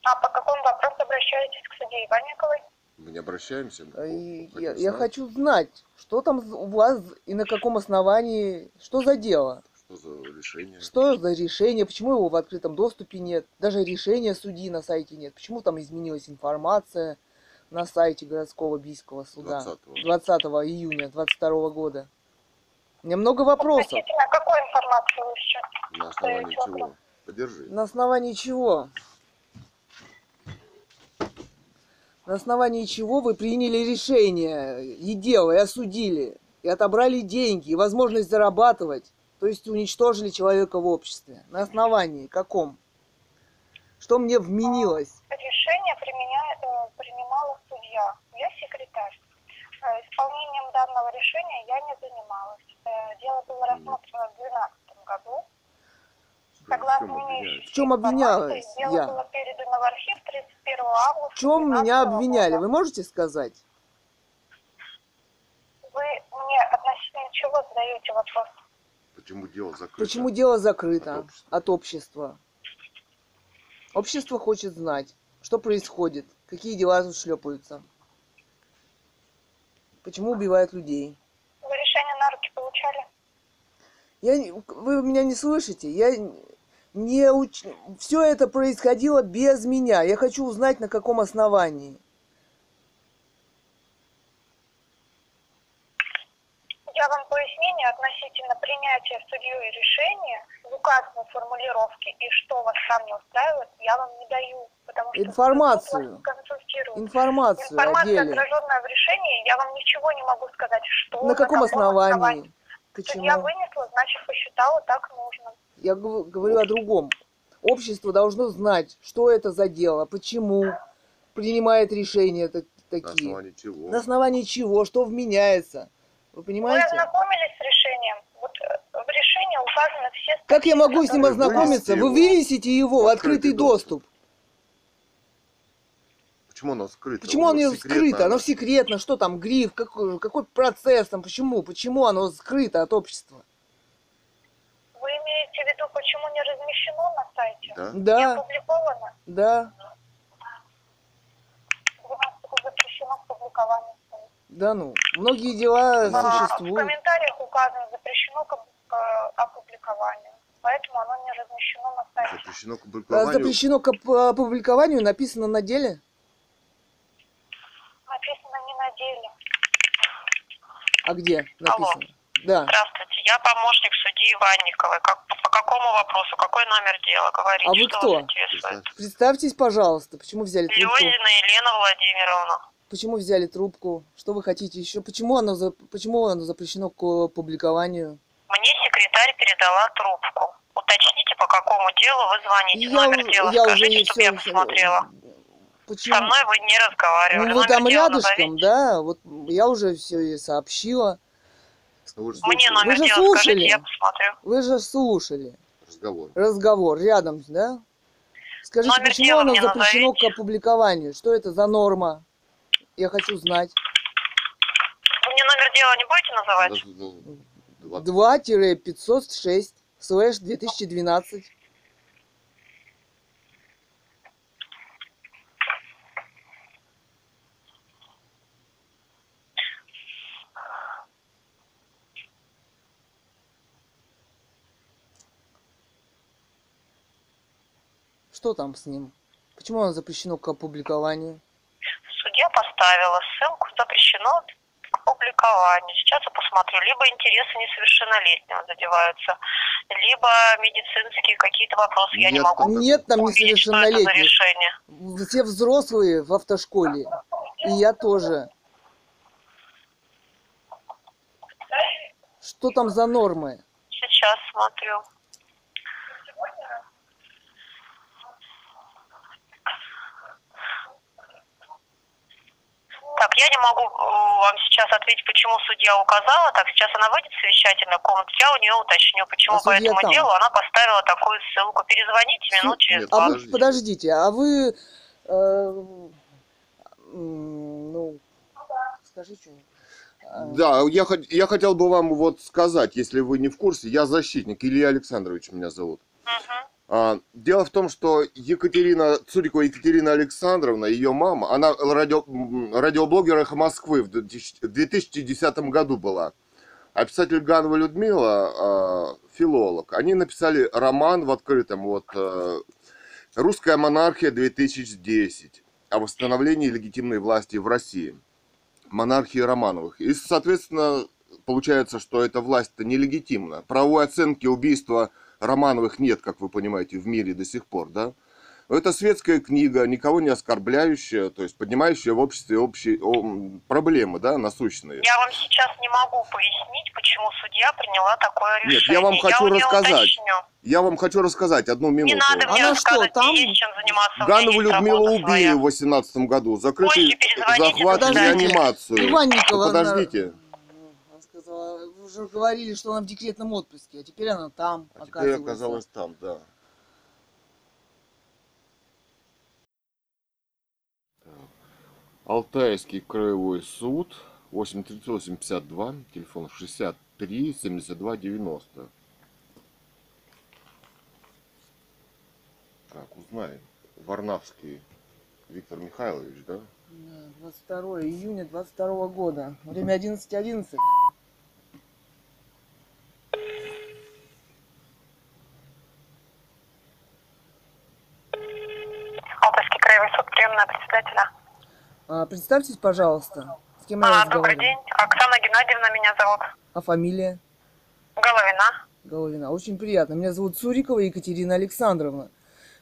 А по какому вопросу обращаетесь к судье Иванниковой? Мы не обращаемся. мы А, и хотим Я, я хочу знать, что там у вас и на каком основании, что за дело? Что за решение? Что за решение? Почему его в открытом доступе нет? Даже решения судьи на сайте нет. Почему там изменилась информация на сайте городского бийского суда 20-го. 20 июня 22 года? У меня много вопросов. Относительно какой информации вы сейчас? На основании чего? Подержи. На основании чего? На основании чего вы приняли решение и дело, и осудили, и отобрали деньги, и возможность зарабатывать То есть уничтожили человека в обществе. На основании каком? Что мне вменилось? Решение применя- э, принимала судья. Я секретарь. Э, Исполнением данного решения я не занималась. Э, Дело было рассмотрено в 2012 году. Согласно В чем обвинялась дело я? было передано в архив 31 августа. В чем меня 2012 обвиняли? года. Вы можете сказать? Вы мне относительно чего задаете вопрос? Почему дело закрыто? Почему дело закрыто От общества. от общества? Общество хочет знать, что происходит, какие дела тут шлепаются. Почему убивают людей? Вы решение на руки получали? Я, вы меня не слышите? Я не уч... Все это происходило без меня. Я хочу узнать, на каком основании. Я вам пояснение относительно принятия судьей решения в указанной формулировке и что вас там не устраивает, я вам не даю. Потому что Информацию. Информацию о Информация, деле. отраженная в решении, я вам ничего не могу сказать, что На каком основании? Судья Почему? вынесла, значит, посчитала так нужно. Я гов- говорю о другом. Общество должно знать, что это за дело, почему принимает решения так- На такие. основании чего? На основании чего, что вменяется. Вы понимаете? ознакомились с решением? Вот э, в решении указаны все Как я статьи, могу с ним ознакомиться? Вы вывесите его в открытый доступ. Почему оно скрыто? Почему оно секретно, скрыто? Оно секретно. Что там, гриф? Какой, какой процесс там? Почему? Почему оно скрыто от общества? Вы имеете в виду, почему не размещено на сайте? Да? Не Да, опубликовано? да, У нас запрещено к публикованию. Да ну. Многие дела А, В существуют. комментариях указано запрещено к к опубликованию. Поэтому оно не размещено на сайте. Запрещено к А публикованию. Запрещено к оп- опубликованию, написано на деле. Написано не на деле. А где написано? Да. Здравствуйте, я помощник судьи Иванниковой. Как, по какому вопросу? Какой номер дела? Говорите, А вы что кто? Представьтесь, пожалуйста, почему взяли трубку? Лёдина Елена Владимировна. Почему взяли трубку? Что вы хотите еще? Почему оно, за- почему оно запрещено к публикованию? Мне секретарь передала трубку. Уточните, по какому делу вы звоните. Я, номер дела я уже скажите, не чтобы я все. посмотрела. Почему? Со мной вы не разговаривали. Ну, вы Номер там рядышком, назовите. да? Вот я уже все и сообщила. Вы же Мне номер же дела слушали? скажите, я посмотрю. Вы же слушали разговор. разговор рядом, да? Скажите, Номер почему оно запрещено назовите. к опубликованию? Что это за норма? Я хочу знать. Вы мне номер дела не будете называть? Даже, ну, два- 2-506 слэш 2012. Что там с ним? Почему оно запрещено к опубликованию? Поставила ссылку запрещено к публикованию. Сейчас я посмотрю. Либо интересы несовершеннолетнего задеваются, либо медицинские какие-то вопросы. Я не Нет, могу Нет там увидеть, что это за несовершеннолетних. решение. Все взрослые в автошколе. И я тоже. Что там за нормы? Сейчас смотрю. Так, я не могу э, вам сейчас ответить, почему судья указала. Так, сейчас она выйдет в совещательную комнату, я у нее уточню, почему А по этому там? делу она поставила такую ссылку. Перезвоните минут через А два. вы подождите, а вы, э, ну, скажи что-нибудь. А, Да, я, хот- я хотел бы вам вот сказать, если вы не в курсе, я защитник, Илья Александрович меня зовут. Мгм. А, дело в том, что Екатерина, Цурикова Екатерина Александровна, ее мама, она радио, м, радиоблогер «Эхо Москвы» в 2000 в 2010 году была. А писатель Ганова Людмила, а, филолог, они написали роман в открытом, вот, э, «Русская монархия 2010» о восстановлении легитимной власти в России, монархии Романовых. И, соответственно, получается, что эта власть-то нелегитимна. Правовой оценки убийства Романовых нет, как вы понимаете, в мире до сих пор, да? Это светская книга, никого не оскорбляющая, то есть поднимающая в обществе общие проблемы, да, насущные. Я вам сейчас не могу пояснить, почему судья приняла такое Нет, решение. я вам хочу нее рассказать. уточню. Я вам хочу рассказать одну минуту. Не надо мне Она что, там? есть чем заниматься. Ганову Людмилу убили своя. в 2018 году. Перезвоните, захват подождите. реанимацию. Иванникова, Ну, она- подождите. Уже говорили, что она в декретном отпуске, а теперь она там, А теперь оказывается. оказалась там, да. Алтайский краевой суд 83852, телефон 63 72 90. Так, узнаем. Варнавский Виктор Михайлович, да? Да, 22 июня 22 года. Время 11.11. Алтайский краевой суд, приемная председателя. А, представьтесь, пожалуйста, с кем я А, добрый день. Оксана Геннадьевна меня зовут. А фамилия? Головина. Головина. Очень приятно. Меня зовут Цурикова Екатерина Александровна.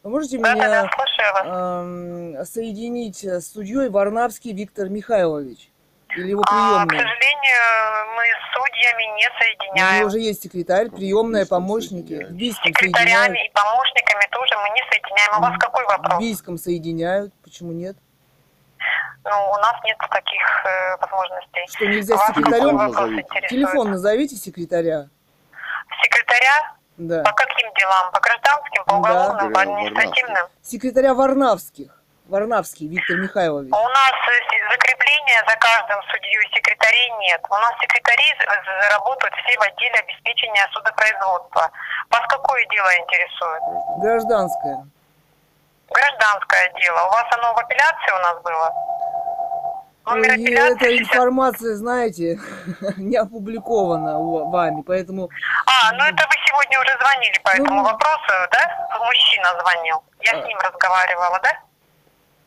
Вы можете Да, да, да, меня вас. эм, соединить с судьей Варнавский Виктор Михайлович? Или его А, к приемная? сожалению, мы с судьями не У него соединяем. уже есть секретарь, приемная, Бийском помощники. В Бийском Секретарями соединяют. и помощниками тоже мы не соединяем. А у вас какой В вопрос? Бийском соединяют. Почему нет? Ну, у нас нет таких э, возможностей. Что нельзя Вас секретарем? Назовите. Телефон назовите секретаря. Секретаря? Да. По каким делам? По гражданским, по Да. уголовным, по Секретаря административным? Секретаря Варнавских. Варнавский Виктор Михайлович. У нас закрепления за каждым судьей секретарей нет. У нас секретари работают все в отделе обеспечения судопроизводства. Вас какое дело интересует? Гражданская. Гражданское дело. У вас оно в апелляции у нас было? Номер И эта апелляции 60 информация, знаете, не опубликована у- вами, поэтому А, ну это вы сегодня уже звонили по Ну, этому да. вопросу, да? Мужчина звонил. Я А. с ним разговаривала, да?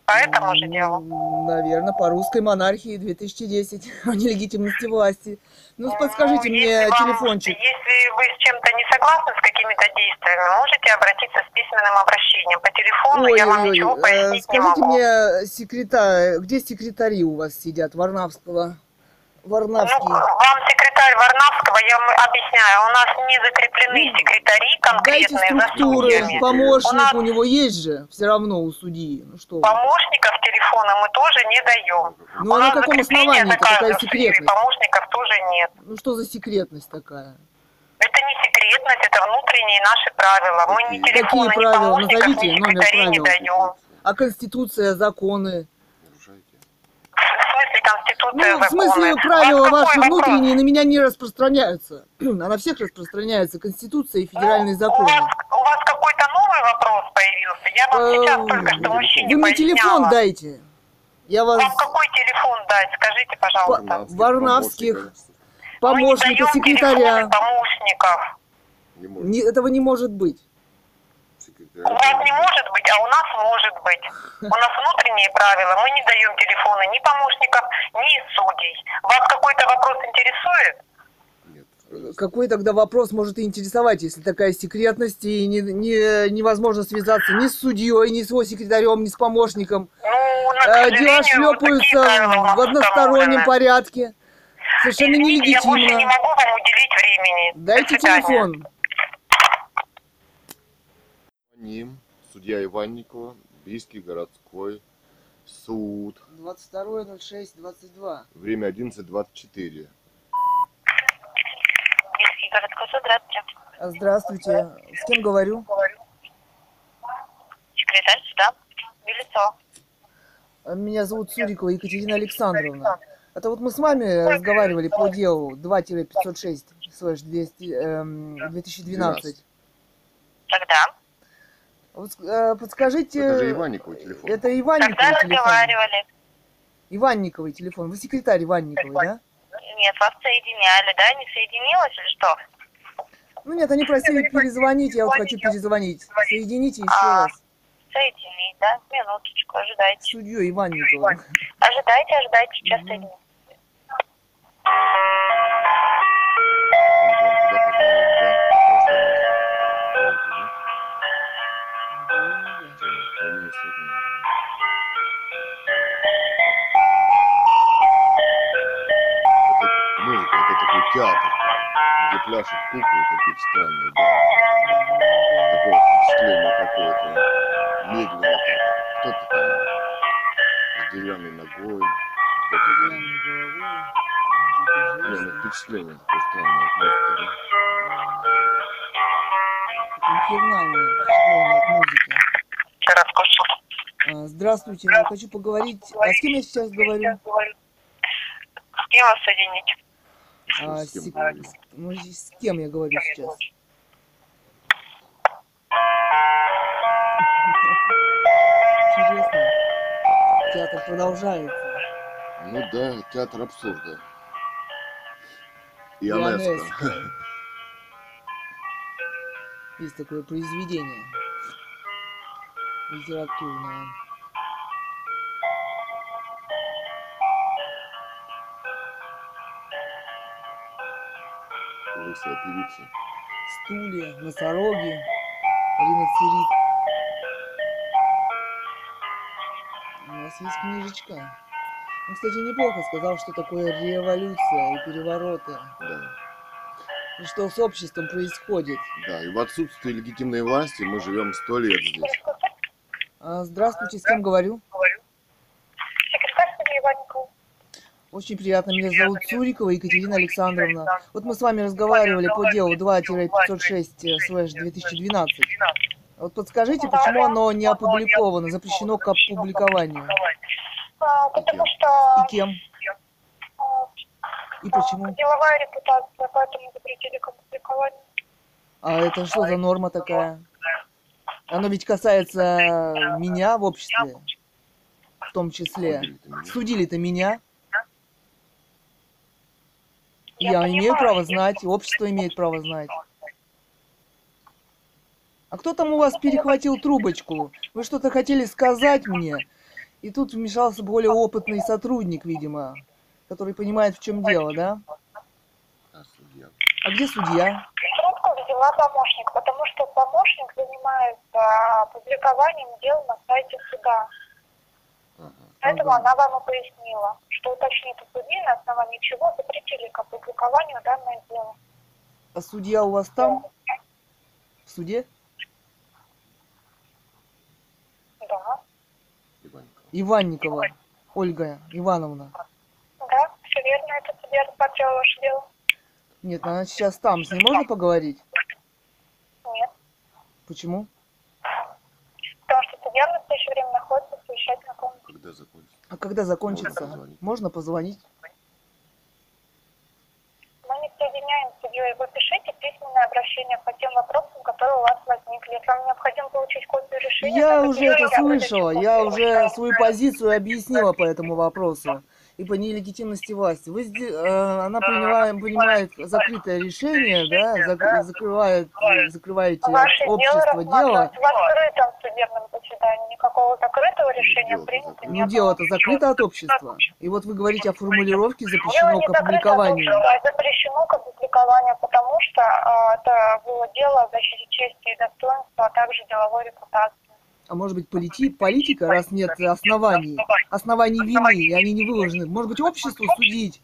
По этому же делу. наверное, по русской монархии 2010 о нелегитимности власти. Ну, подскажите Ну, мне вам- телефончик. Если вы с чем-то не согласны с какими-то действиями, можете обратиться с письменным обращением. По телефону я вам Ой-ой-ой, ничего э, пояснить не скажите могу. мне, секретарь, где секретари у вас сидят, Варнавского? Варнавский. Ну, вам секретарь Варнавского, я вам объясняю, у нас не закреплены секретари Ну, Дайте конкретные за структуры, судьями. У помощник нас у него есть же, все равно у судьи. Ну что помощников телефона мы тоже не даем. Ну у а на каком основании за такая секретность? помощников тоже нет. Ну что за секретность такая? Это не секретность, это внутренние наши правила. Мы ни Какие телефона, ни правила? помощников, Назовите ни номер секретарей не правил. даем. А конституция, законы? Конституция, Ну, в смысле правила ваши вопрос? внутренние на меня не распространяются. А на всех распространяется конституция и федеральные Ну, законы. У вас, у вас какой-то новый вопрос появился? Я вам сейчас Э, только что мужчине Вы мне поясняла. телефон дайте. Я вас Вам какой телефон дать? Скажите, пожалуйста. Варнавских, помощников. секретаря. помощников. Не- этого не может быть. У вас не может быть, а у нас может быть. У нас внутренние правила. Мы не даем телефоны ни помощников, ни судей. Вас какой-то вопрос интересует? Нет. Какой тогда вопрос может и интересовать, если такая секретность и не, не- невозможно связаться ни с судьей, ни с его секретарем, ни с помощником. Ну, на Э, Дела шлепаются в одностороннем порядке. Совершенно Извините, я больше не нелегитимно. могу вам уделить времени. Дайте телефон. Ним, судья Иванникова, Бийский городской суд. 22.06.22. Время 11.24. Бийский городской суд, здравствуйте. Здравствуйте. С кем говорю? Секретарь суда. Белецо. Меня зовут Сурикова Екатерина Александровна. Это вот мы с вами разговаривали по делу 2-506 слэш 200, эм, 2012. Тогда. Вот, э, подскажите, Это же Иванникова телефон. это Тогда Иванниковый телефон? разговаривали. Иванниковый телефон. Вы секретарь Иванниковой, да? Нет, вас соединяли, да? Не соединилось или что? Ну нет, они просили перезвонить, я вот хочу перезвонить. Соедините еще А. раз. Соединить, да? Минуточку, ожидайте. судьей Иванниковой. Ожидайте, ожидайте, сейчас Мгм. соединю. Ваши куклы какие-то странные, да? Такое впечатление какое-то. Медленно так. Кто-то там с деревянной ногой. кто-то там- Деревянной головой. Не, ну впечатление такое странное от музыки, Это инфернальное впечатление от музыки. А, Здравствуйте, я хочу поговорить. А с кем я сейчас говорю? С кем вас соединить? А, С кем с, с- ну, с кем я говорю сейчас? Интересно. Театр продолжается. Ну да, театр абсурда. Ионеско. Есть такое произведение литературное. Лысая певица. Стулья, носороги, риноцерит. У нас есть книжечка. Он, кстати, неплохо сказал, что такое революция и перевороты. Да. И что с обществом происходит. Да, и в отсутствии легитимной власти мы живем сто лет здесь. А, здравствуйте, с кем говорю? Очень приятно, меня зовут Цурикова Екатерина Александровна. Вот мы с вами разговаривали по делу 2-506-2012. Вот подскажите, почему оно не опубликовано, запрещено к опубликованию? А, Потому что И кем? а, И почему? деловая репутация, поэтому запретили к опубликованию. А это что за норма такая? Оно ведь касается меня в обществе, в том числе. Судили-то меня. Я Я понимаю, имею право знать, общество имеет право знать. А кто там у вас перехватил трубочку? Вы что-то хотели сказать мне? И тут вмешался более опытный сотрудник, видимо, который понимает, в чем дело, да? А, судья. А где судья? Трубку взяла помощник, потому что помощник занимается публикованием дел на сайте суда. Ага. Поэтому Ага. она вам и пояснила, что уточнит судьи, на основании чего запретили к опубликованию данное дело. А судья у вас там? В суде? Да, Иванникова. Иванникова Ольга Ивановна. да, все верно, это судья рассмотрела ваше дело. Нет, она сейчас там. С ней можно поговорить? Нет, Почему? потому что судья в настоящее время находится в совещательной комнате. Когда закончится? А когда закончится? Можно позвонить. Мы не соединяем с судьей, вы пишите письменное обращение по тем вопросам, которые у вас возникли. Если вам необходимо получить копию решения... Я уже это слышала, я уже свою позицию объяснила по этому вопросу и по нелегитимности власти. Вы, э, она приняла, принимает закрытое решение, да, зак- закрывает, закрываете Ваше дело общество дело. рассматривается в открытом судебном Никакого закрытого решения Дело-то принято Ну, дело-то закрыто от общества. И вот вы говорите о формулировке Дело запрещено к опубликованию. а запрещено к опубликованию, потому что а, это было дело о защите чести и достоинства, а также деловой репутации. А может быть полити- политика, раз нет оснований, оснований вины, и они не выложены. Может быть обществу судить?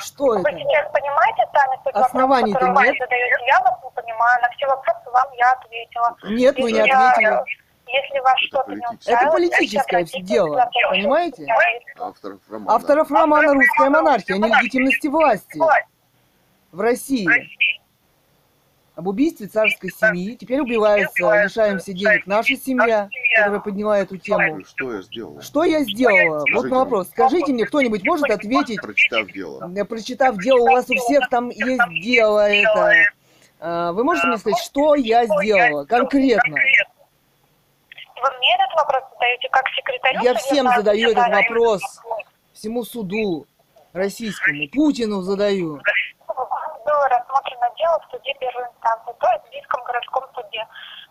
Что Вы это? сейчас понимаете сами суть вопроса, Оснований-то который вы нет. задаете? Я вас не понимаю. На все вопросы вам я ответила. Нет, вы не ответили. Если вас Это что-то не политическое. устраивает, Это политическое дело, понимаете? Авторов романа. Авторов романа «Русская монархия» о нелегитимности власти в России. Об убийстве царской семьи. Теперь убиваются, лишаемся денег. Наша семья, которая подняла эту тему. Ну, Что я сделал? Что я сделала? Вот на вопрос. Скажите мне, кто-нибудь может ответить, Прочитав дело. Я, прочитав дело, у вас у всех там есть дело это. А, Вы можете мне сказать, что я сделала конкретно? Вы мне этот вопрос задаете как секретарю? Я всем задаю этот вопрос. Всему суду российскому, Путину задаю. Было рассмотрено дело в суде первой инстанции, то есть в Бийском городском суде,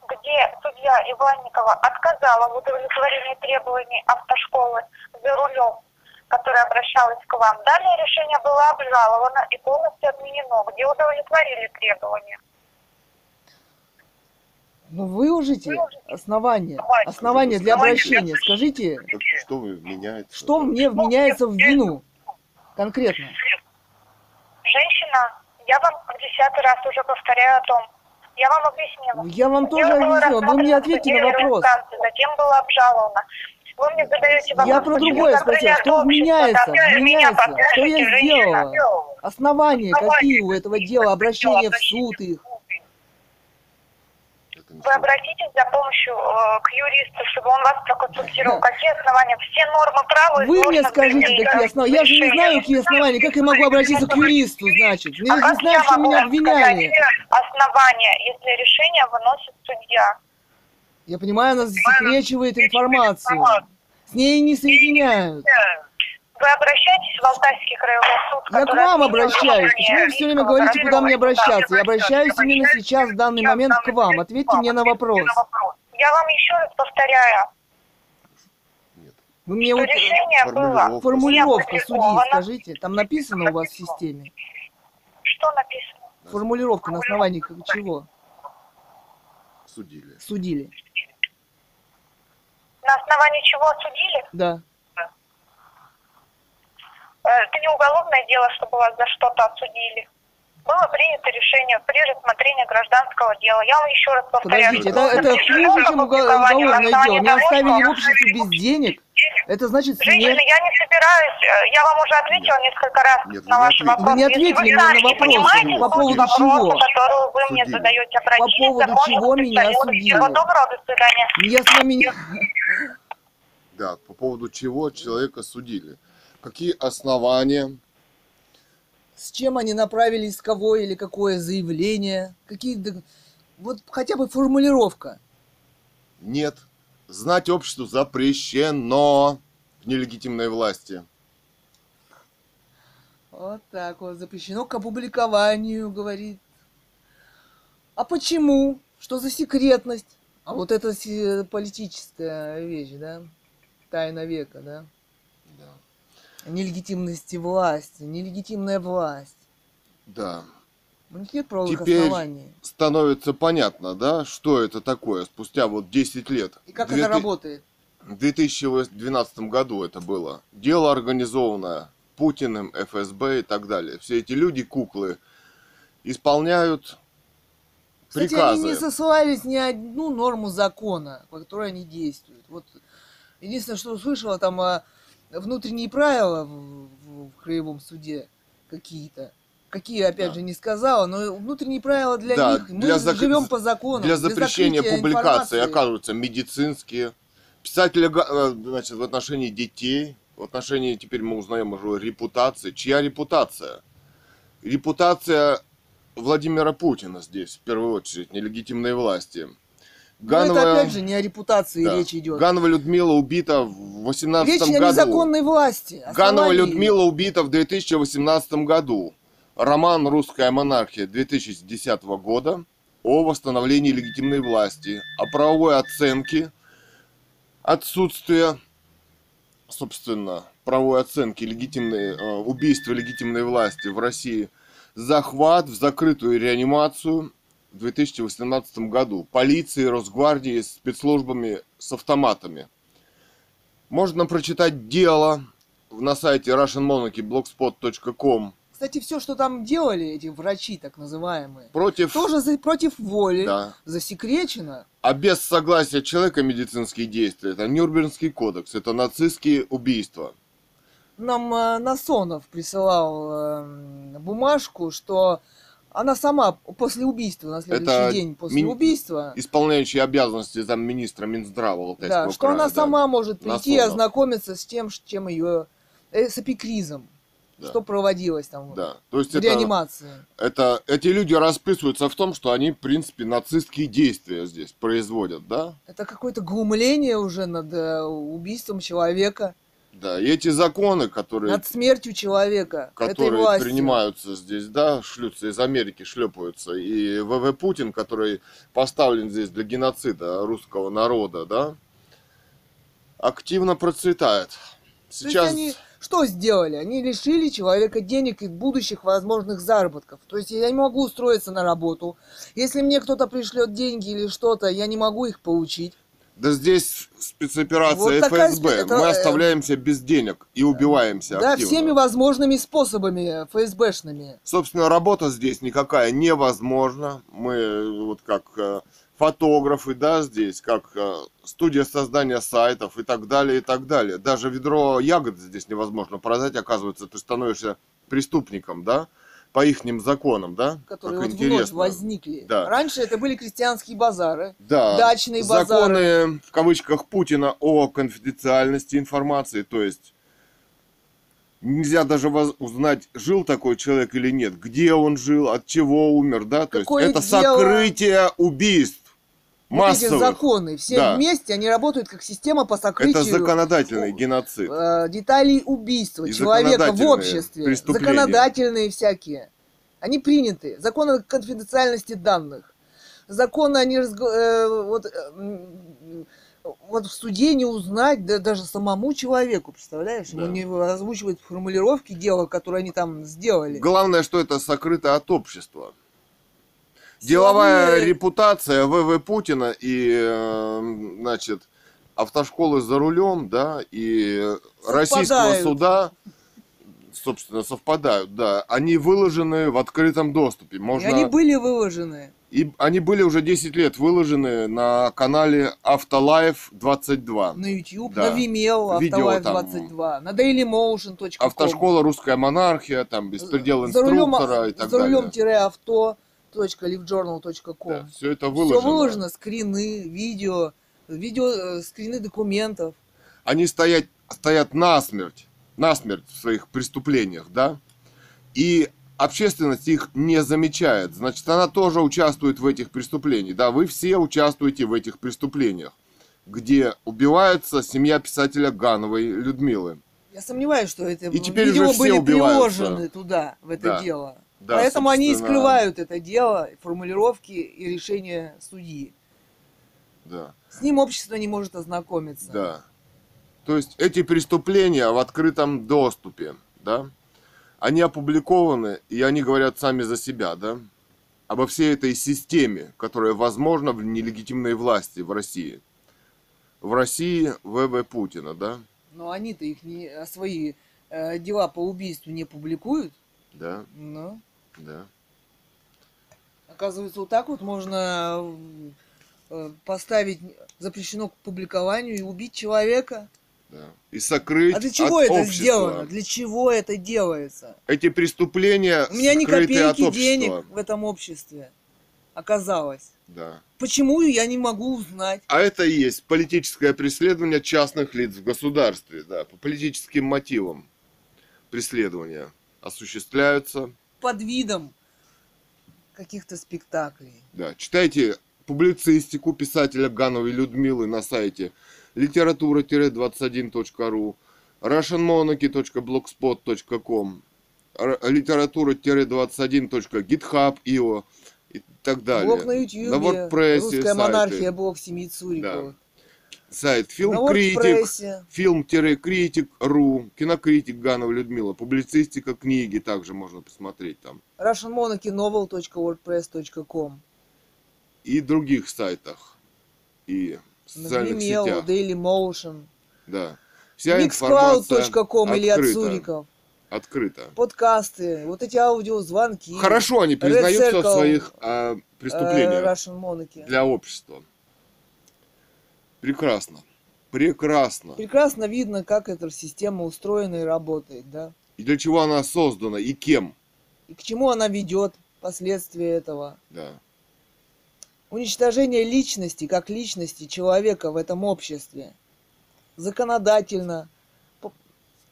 где судья Иванникова отказала в удовлетворении требований автошколы за рулем, которая обращалась к вам. Далее решение было обжаловано и полностью отменено, где удовлетворили требования. Ну выложите основания, основания для обращения. Скажите, Так что вы меняете? что мне вменяется в вину конкретно? запрещена. Я вам в десятый раз уже повторяю о том. Я вам объяснила. Я вам тоже объяснила, вы мне ответьте на вопрос. инстанции, Затем было обжаловано. Вы мне задаете вопрос, Я про другое спросила, от что общества, вменяется, там, меня вменяется, что я сделала, основания какие у этого дела, обращения в суд их. Вы обратитесь за помощью э, к юристу, чтобы он вас проконсультировал. Какие основания? Все нормы права Вы мне скажите, какие основания. Я же не знаю, какие основания. Как я могу обратиться к юристу, значит? Я А не знаю, что меня обвиняли. основания, если решение выносит судья? Я понимаю, она засекречивает информацию. С ней не соединяют. Вы обращаетесь в Алтайский краевой суд? Я к вам обращаюсь. Почему вы все время говорите, куда мне обращаться? Я обращаюсь именно сейчас, в данный момент, к вам. Ответьте мне на вопрос. Я вам еще раз повторяю, Нет. Вы мне что вот решение было. Формулировка. судьи скажите. Там написано у вас в системе. Что написано? Формулировка на основании как- чего Судили. судили. На основании чего осудили? Да. Э, Это не уголовное дело, чтобы вас за что-то осудили. Было принято решение при рассмотрении гражданского дела. Я вам еще раз повторяю. Подождите, что это, это хуже, чем уголовное дело. Меня оставили в обществе что- без денег. Это значит Женщина, смерть. я не собираюсь, э, я вам уже ответила несколько раз Нет, на не ваши ответили. вопросы. Вы не ответили мне на вопросы. понимаете По поводу вопроса, чего? которую вы мне Судили. задаете, обратитесь поводу за помощью чего меня специалисту. судили? Всего доброго, до свидания. Я с вами не... Да, по поводу чего человека судили. Какие основания? С чем они направили исковое или какое заявление? Какие... Вот хотя бы формулировка. Нет. Знать обществу запрещено в нелегитимной власти. Вот так вот. Запрещено к опубликованию, говорит. А почему? Что за секретность? А вот это политическая вещь, да? Тайна века, да? Нелегитимности власти, нелегитимная власть. Да. У них нет правовых Теперь- оснований. Становится понятно, да, что это такое спустя вот 10 лет. И как Две это ты- работает? В 2012 году это было. Дело организованное Путиным, ФСБ и так далее. Все эти люди, куклы, исполняют Кстати, приказы. они не сослались ни одну норму закона, по которой они действуют. Вот единственное, что услышала, там а, внутренние правила в, в- в краевом суде какие-то. Какие, опять Да. же, не сказала, но внутренние правила для Да, них. Мы для зак- живем по закону. Для запрещения закрытия публикации информации. оказываются медицинские. Писатели, э, значит, в отношении детей, в отношении, теперь мы узнаем уже репутации. Чья репутация? Репутация Владимира Путина здесь, в первую очередь, нелегитимной власти. Но Ну, это, опять же, не о репутации да. речь идет. Ганова Людмила убита в 18 Речь о году. незаконной власти. Ганова. Людмила убита в 2018 году. Роман «Русская монархия» 2010 года о восстановлении легитимной власти, о правовой оценке отсутствия, собственно, правовой оценки легитимной, э, убийства легитимной власти в России, захват в закрытую реанимацию в 2018 году полицией, Росгвардией, спецслужбами с автоматами. Можно прочитать дело на сайте russianmonarchy.blogspot.com Кстати, все, что там делали эти врачи, так называемые, против... тоже за- против воли Да. засекречено. А без согласия человека медицинские действия. Это Нюрнбергский кодекс, это нацистские убийства. Нам э, Насонов присылал э, бумажку, что она сама после убийства, на следующий Это день после мин- убийства, Исполняющий обязанности замминистра Минздрава Алтайского да, что края, она да. сама может прийти и ознакомиться с тем, чем ее э, с эпикризом, Да. что проводилось там Да. То есть в это, реанимации. это, эти люди расписываются в том, что они, в принципе, нацистские действия здесь производят, да? Это какое-то глумление уже над э, убийством человека, Да, и эти законы, которые над смертью человека, которые принимаются здесь, да, шлются из Америки, шлепаются. И ВВ Путин, который поставлен здесь для геноцида русского народа, да, активно процветает. Сейчас они что сделали? Они лишили человека денег и будущих возможных заработков. То есть я не могу устроиться на работу. Если мне кто-то пришлет деньги или что-то, я не могу их получить. Да здесь спецоперация Вот такая ФСБ. это, Мы э, оставляемся без денег и убиваемся Да, активно. всеми возможными способами ФСБшными. Собственно, работа здесь никакая невозможна. Мы э, вот как э, фотографы, да, здесь, как студия создания сайтов и так далее, и так далее. Даже ведро ягод здесь невозможно продать, оказывается, ты становишься преступником, да, по ихним законам, да? которые Как вот вновь интересно. возникли. Да. Раньше это были крестьянские базары, Да, дачные базары. законы, в кавычках, Путина о конфиденциальности информации, то есть нельзя даже узнать, жил такой человек или нет, где он жил, от чего умер, да, то Какое есть это дело? сокрытие убийств массовых. законы, все Да. вместе, они работают как система по сокрытию Это законодательный геноцид. э, деталей убийства И человека в обществе. Законодательные всякие. Они приняты. Закон о конфиденциальности данных. Законы, они э, вот, э, вот в суде не узнать да, даже самому человеку, представляешь? Да. не озвучивают формулировки дела, которые они там сделали. Главное, что это сокрыто от общества. Деловая репутация ВВ Путина и, э, значит, автошколы за рулем, да, и российского Совпадают. суда, собственно, совпадают, да. Они выложены в открытом доступе. И Можно... они были выложены. И они были уже 10 лет выложены на канале Автолайф 22. На YouTube, Да. на Vimeo, Автолайф там. 22, на dailymotion.com. Автошкола «Русская монархия», там «Беспредел за рулем, инструктора» и так за далее. рулем-авто.livejournal.com. Да, все это Все выложено. выложено, скрины, видео, видео, э, скрины документов. они стоят, стоят насмерть, насмерть в своих преступлениях, да, и общественность их не замечает. Значит, она тоже участвует в этих преступлениях. Да, вы все участвуете в этих преступлениях, где убивается семья писателя Гановой Людмилы. Я сомневаюсь, что это И теперь видео уже все были убиваются. приложены туда, в это Да. дело. Да, Поэтому они и скрывают это дело, формулировки и решения судьи. Да, С ним общество не может ознакомиться. да. То есть эти преступления в открытом доступе, да, они опубликованы, и они говорят сами за себя, да, обо всей этой системе, которая возможна в нелегитимной власти в России. В России ВВ Путина, да, Но они-то их не, свои э, дела по убийству не публикуют. Да, Но, да. оказывается, вот так вот можно э, поставить запрещено к публикованию и убить человека. да. И сокрыть А для чего от это общества. сделано? Для чего это делается? Эти преступления У меня ни копейки денег в этом обществе оказалось. Да. Почему я не могу узнать? А это и есть политическое преследование частных лиц в государстве, да, по политическим мотивам преследования осуществляются. Под видом каких-то спектаклей. Да, читайте публицистику писателя Гановой Людмилы на сайте литература-21.ру, russianmonarchy.blogspot.com, р- литература-21.github.io и так далее. Блог на YouTube, На WordPress русская сайты. монархия, блог семьи Цуриковых. Сайт Фильм-критик, фильм-критик.ру, кинокритик Ганова Людмила, публицистика книги также можно посмотреть там. russianmonarchynovel.wordpress.com И других сайтах, и в социальных Vimeo, сетях. Dailymotion. Да. Вся Mixcloud.com открыта. Цуриков. Открыто. Подкасты, вот эти аудиозвонки. Хорошо они признаются в Circle, своих а, э, преступлениях Monarchy. для общества. Прекрасно. Прекрасно. Прекрасно видно, как эта система устроена и работает, да? И для чего она создана, и кем. И к чему она ведет, последствия этого. Да. Уничтожение личности, как личности человека в этом обществе. Законодательно. По-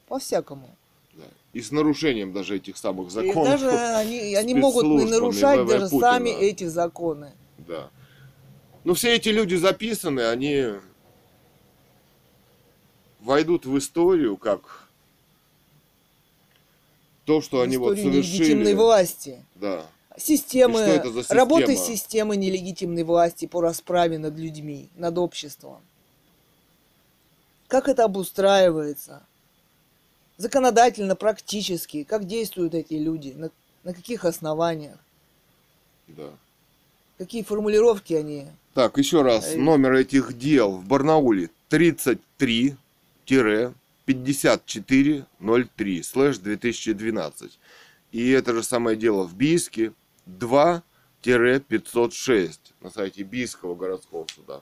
По-всякому. да. И с нарушением даже этих самых И законов. даже они, они могут нарушать даже Путина. сами эти законы. Да. Но все эти люди записаны, они войдут в историю как то, что в они вот совершили. нелегитимной власти. Да. Системы, И что это за система? работы системы нелегитимной власти по расправе над людьми, над обществом. Как это обустраивается? Законодательно, практически, как действуют эти люди, на, на каких основаниях? Да. Какие формулировки они? Так, еще раз, номер этих дел в Барнауле 33-5403 слэш 2012. И это же самое дело в Бийске 2-506 на сайте Бийского городского суда.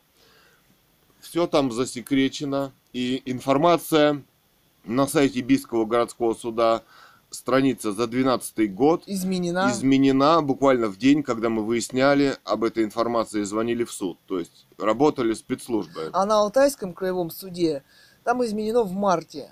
Все там засекречено. И информация на сайте Бийского городского суда, страница за 12 год, Изменена. изменена буквально в день, когда мы выясняли об этой информации и звонили в суд. То есть работали спецслужбы. А на Алтайском краевом суде там изменено в марте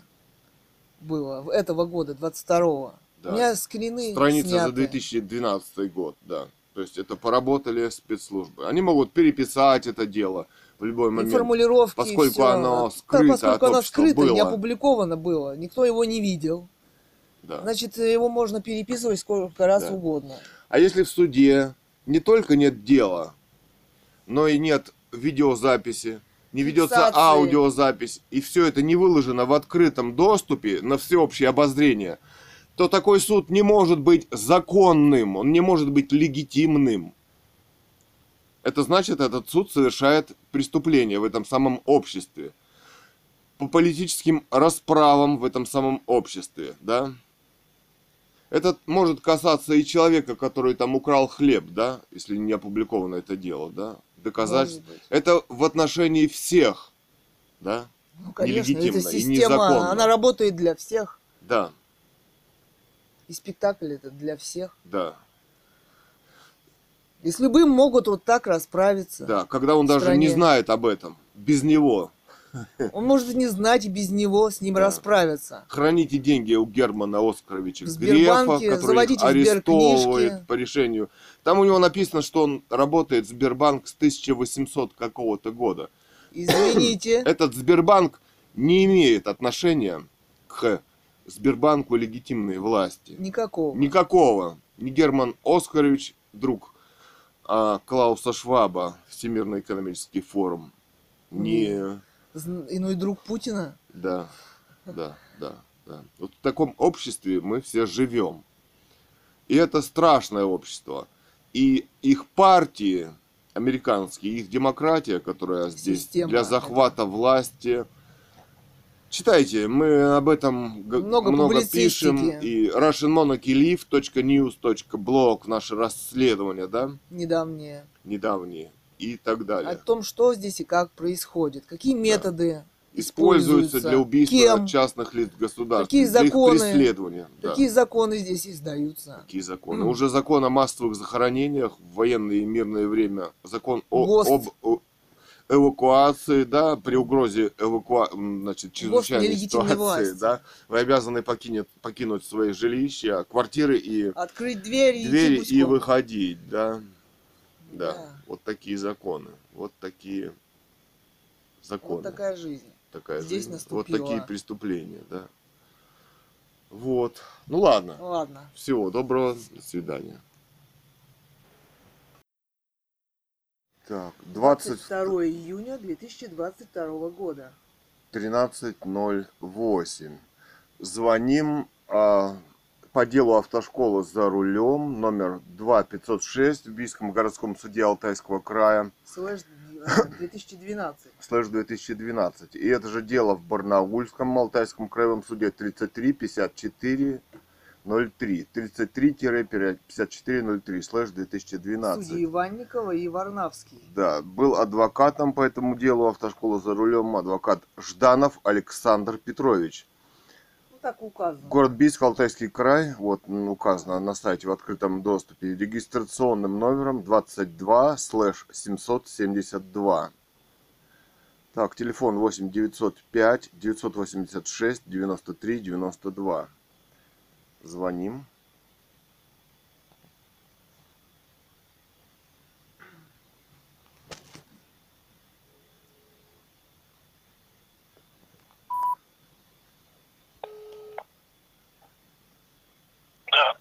было, этого года, 22-го. Да. У меня скрины Страница сняты. за 2012 год, да. То есть это поработали спецслужбы. Они могут переписать это дело в любой И момент. формулировки, и поскольку всё. оно Да, скрыто поскольку от оно скрыто, не было. опубликовано было, никто его не видел. Да. Значит, его можно переписывать сколько раз Да. угодно. А если в суде не только нет дела, но и нет видеозаписи, не ведется Фиксации. аудиозапись, и все это не выложено в открытом доступе на всеобщее обозрение, то такой суд не может быть законным, он не может быть легитимным. Это значит, этот суд совершает преступление в этом самом обществе. По политическим расправам в этом самом обществе, да? Это может касаться и человека, который там украл хлеб, да, если не опубликовано это дело, да, доказать. Это в отношении всех, да, Ну, конечно, нелегитимно это и система, незаконно. она работает для всех. да, И спектакль это для всех. да, И с любым могут вот так расправиться. да, когда он даже не стране. знает об этом, без него. Он может не знать, и без него с ним Да. расправиться. Храните деньги у Германа Оскаровича Грефа, который их арестовывает по решению. Там у него написано, что он работает в Сбербанк с 1800 какого-то года. Извините. Этот Сбербанк не имеет отношения к Сбербанку легитимной власти. Никакого. Никакого. Ни Герман Оскарович, друг а, Клауса Шваба, Всемирный экономический форум, ни... Зн- Иной друг Путина. Да, да, да, да. Вот в таком обществе мы все живем. И это страшное общество. И их партии американские, их демократия, которая здесь Система для захвата власти. Читайте, мы об этом Много много, пишем. И russianmonarchylive.news.blog, наше расследование, да, недавнее. недавние и так далее. О том, что здесь и как происходит. Какие методы используются для убийства Кем? частных лиц государства, Какие для законы? их преследования. да. Какие законы здесь издаются. Какие законы? М. Уже закон о массовых захоронениях в военное и мирное время, закон о, ГОСТ. об о- эвакуации, да, при угрозе эвакуа... значит, чрезвычайной ситуации, власти. да, вы обязаны покинуть, покинуть свои жилища, квартиры и Открыть и двери идти и гуськом. выходить, да. да, Да. Вот такие законы, вот такие законы. Вот такая жизнь. такая Здесь жизнь. наступила. Вот такие преступления, да. Вот. Ну ладно. Ладно. Всего доброго. До свидания. Так, 20... 22 июня 2022 года. 13.08. Звоним а, по делу автошколы за рулем номер 2506 в Бийском городском суде Алтайского края Слэш э, 2012. слэш 2012. И это же дело в Барнаульском Алтайском краевом суде 33 54 03 33-5403 слэш 2012. Судьи Иванникова и Варнавский. Да, был адвокатом по этому делу автошколы за рулем адвокат Жданов Александр Петрович. Так указано. Город Бийск, Алтайский край, вот указано на сайте в открытом доступе, регистрационным номером 22 слэш 772. Так, телефон 8 905 986 93 92. Звоним. Да.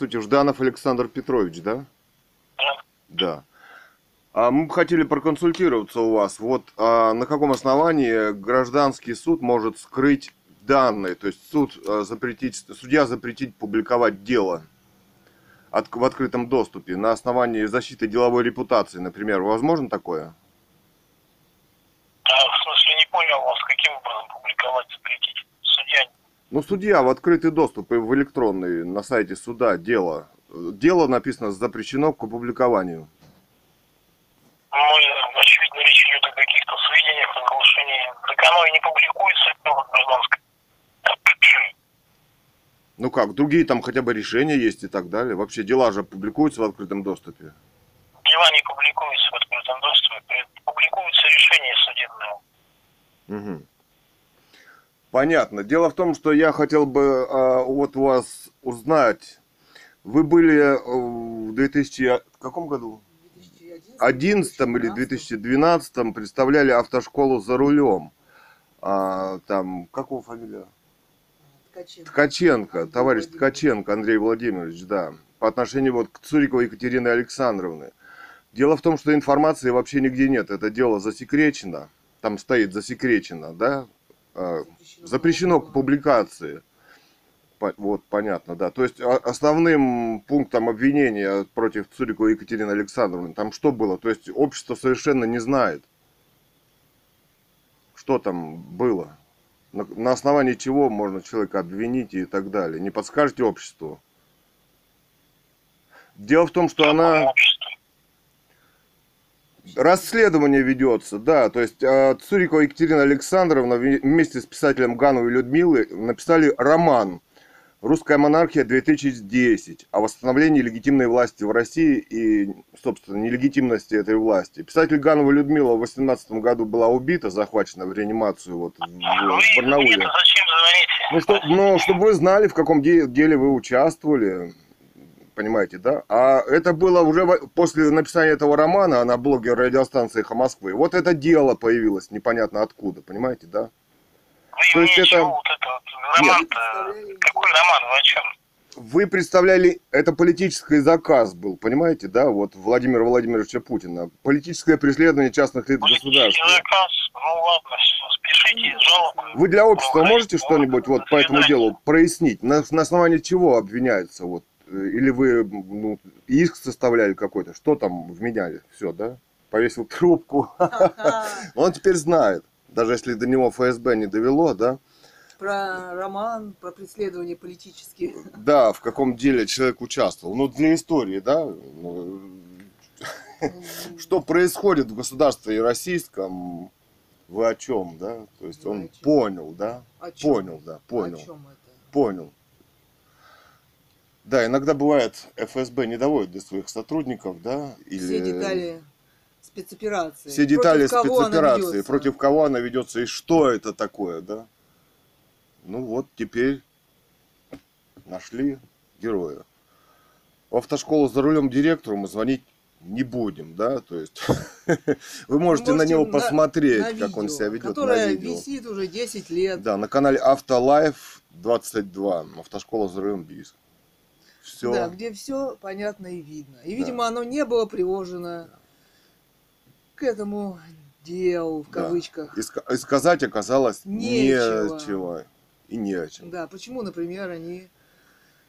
Здравствуйте, Жданов Александр Петрович, да? Да. А мы бы хотели проконсультироваться у вас. Вот а, на каком основании гражданский суд может скрыть данные, то есть суд а, запретить, судья запретить публиковать дело от, в открытом доступе на основании защиты деловой репутации, например, возможно такое? А, в смысле, не понял вас, каким образом публиковать, запретить? Судья Ну, судья в открытый доступ и в электронный на сайте суда дело. Дело написано запрещено к опубликованию. Ну, очевидно, речь идет о каких-то сведениях, о оглашении. Так оно и не публикуется, дело гражданское. Ну как, другие там хотя бы решения есть и так далее. Вообще дела же публикуются в открытом доступе. Дела не публикуются в открытом доступе, публикуются решения судебные. Угу. Понятно. Дело в том, что я хотел бы а, вот у вас узнать. Вы были э, в 2000 каком году? 2011 или 2012 представляли автошколу за рулем. А, там, как его фамилия? Ткаченко. Ткаченко, Андрей товарищ. Ткаченко Андрей Владимирович, да, по отношению вот к Цуриковой Екатерины Александровны. Дело в том, что информации вообще нигде нет, это дело засекречено, там стоит засекречено, да, а, запрещено к публикации. Вот, понятно, да. То есть а- основным пунктом обвинения против Цуриковой Екатерины Александровны, там что было? То есть общество совершенно не знает, что там было. На, основании чего можно человека обвинить и так далее. Не подскажете обществу? Дело в том, что она... Расследование ведется, да. То есть э, Цурикова Екатерина Александровна вместе с писателем Гановой Людмилой написали роман «Русская монархия 2010» о восстановлении легитимной власти в России и, собственно, нелегитимности этой власти. Писатель Ганова Людмила в 18 году была убита, захвачена в реанимацию вот в, в Барнауле. Ну, что, ну, чтобы вы знали, в каком де- деле вы участвовали, понимаете, да? А это было уже после написания этого романа на блоге радиостанции «Эхо Москвы». Вот это дело появилось непонятно откуда, понимаете, да? Вы то есть это- вот это вот роман-то? Какой роман? Вы о чем? Вы представляли, это политический заказ был, понимаете, да, вот Владимира Владимировича Путина. Политическое преследование частных лиц государства. заказ. Ну ладно, все, спешите жалобы. Вы для общества можете что-нибудь вот по этому делу прояснить? На, на основании чего обвиняется? Вот? Или вы ну, иск составляли какой-то? Что там вменяли? Все, да? Повесил трубку. Он теперь знает. Даже если до него ФСБ не довело, да? Про роман, про преследование политические. Да, в каком деле человек участвовал. Ну, для истории, да? Что происходит в государстве российском, вы о чем, да? То есть он понял, да? Понял, да, понял. О чем это? Понял. Да, иногда бывает, ФСБ не доводит до своих сотрудников, да, или Все детали спецоперации. все детали Против спецоперации, против кого она ведется и что это такое, да. Ну вот теперь нашли героя. В автошколу за рулем директору мы звонить не будем, да, то есть вы можете, на него посмотреть, на как он себя ведет на видео. висит уже 10 лет. Да, на канале Автолайф 22, автошкола за рулем Бийск. Все. Да, где все понятно и видно. И, видимо, оно не было приложено к этому делу, в Да. кавычках. И, ска- и сказать оказалось Нечего. нечего. И не о чем. Да, почему, например, они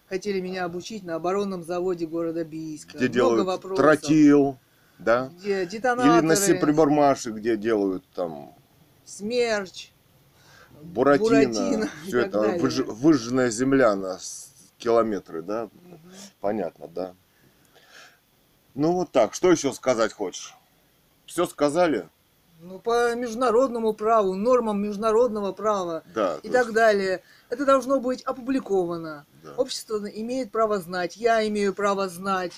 хотели меня обучить на оборонном заводе города Бийска. Где Много делают вопросов. тротил, да? Где Или детонаторы, на Сеприбармаше, где делают там смерч. буратино. Буратино Все это далее. выж- выжженная земля на с- километры, да? Мгм. Понятно, да. Ну вот так, что еще сказать хочешь? Все сказали? Ну, по международному праву, нормам международного права Да. и так есть, далее. Это должно быть опубликовано. да. Общество имеет право знать, я имею право знать.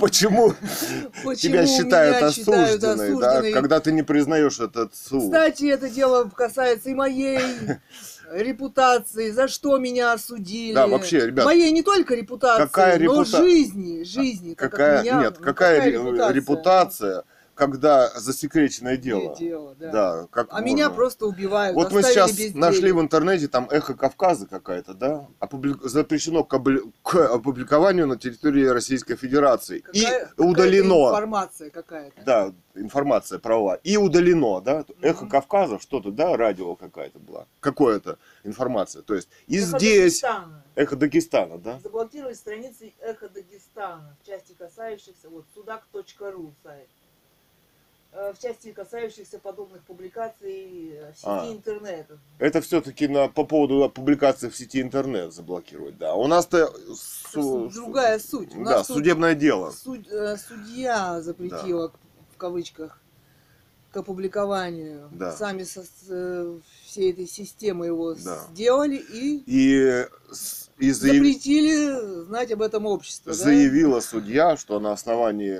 Почему Почему тебя считают осужденной, да? Когда ты не признаешь этот суд. Кстати, это дело касается и моей репутации, за что меня осудили. Да, вообще, ребят, Моей не только репутации, какая но репута- жизни, жизни. так как Какая, меня- нет, ну, какая, ре- репутация? репутация? Когда засекреченное дело. Дело, да. Да, как А меня можно. просто убивают. Вот мы сейчас нашли в интернете там эхо Кавказа какая-то, да? Опубли- Запрещено к, обли- к опубликованию на территории Российской Федерации. Какая- и удалено. информация какая-то. Да, информация правовая. И удалено, да? Эхо Мгм. Кавказа, что-то, да, радио какая-то была. Какое-то информация. То есть и Эхо здесь Дагестана. эхо Дагестана, да? Заблокировали страницы Эхо Дагестана в части касающихся, вот, судак.ру сайт. Э, В части касающихся подобных публикаций э, в сети А. интернета. Это все-таки на, по поводу публикации в сети интернет заблокировать, да. У нас-то су- другая суть. У Да, нас судебное дело. суд- э, судья запретила, в кавычках, к опубликованию. Да. Сами со, э, всей этой системы его Да. сделали и И, и заяв- запретили знать об этом обществе. да? заявила судья, что на основании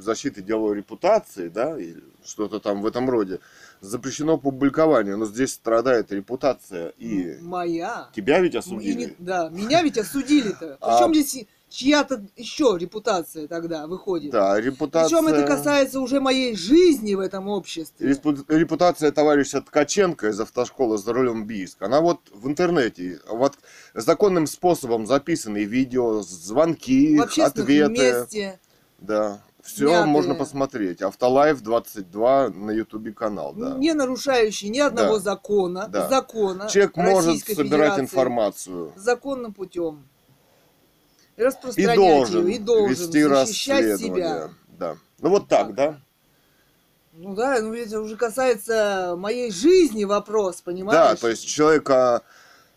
защиты деловой репутации, да, или что-то там в этом роде, запрещено публикование. Но здесь страдает репутация и Моя. тебя ведь И осудили. не- да, меня ведь осудили-то. А- Причем здесь и- чья-то еще репутация тогда выходит. Да, репутация... Причем это касается уже моей жизни в этом обществе. Репутация товарища Ткаченко из автошколы за рулем Бийск. Она вот в интернете, вот законным способом записаны видео, звонки, В ответы. месте. Да. Все Снятые. можно посмотреть. Автолайв 22 на ютубе канал, да. Не нарушающий ни одного Да. закона. Да. Закона. Человек может Российской собирать Федерации информацию. Законным путем. И И распространять должен, ее, и должен вести защищать себя. Да. Ну вот так, Так. да? Ну да, ну это уже касается моей жизни вопрос, понимаешь? Да, то есть человека,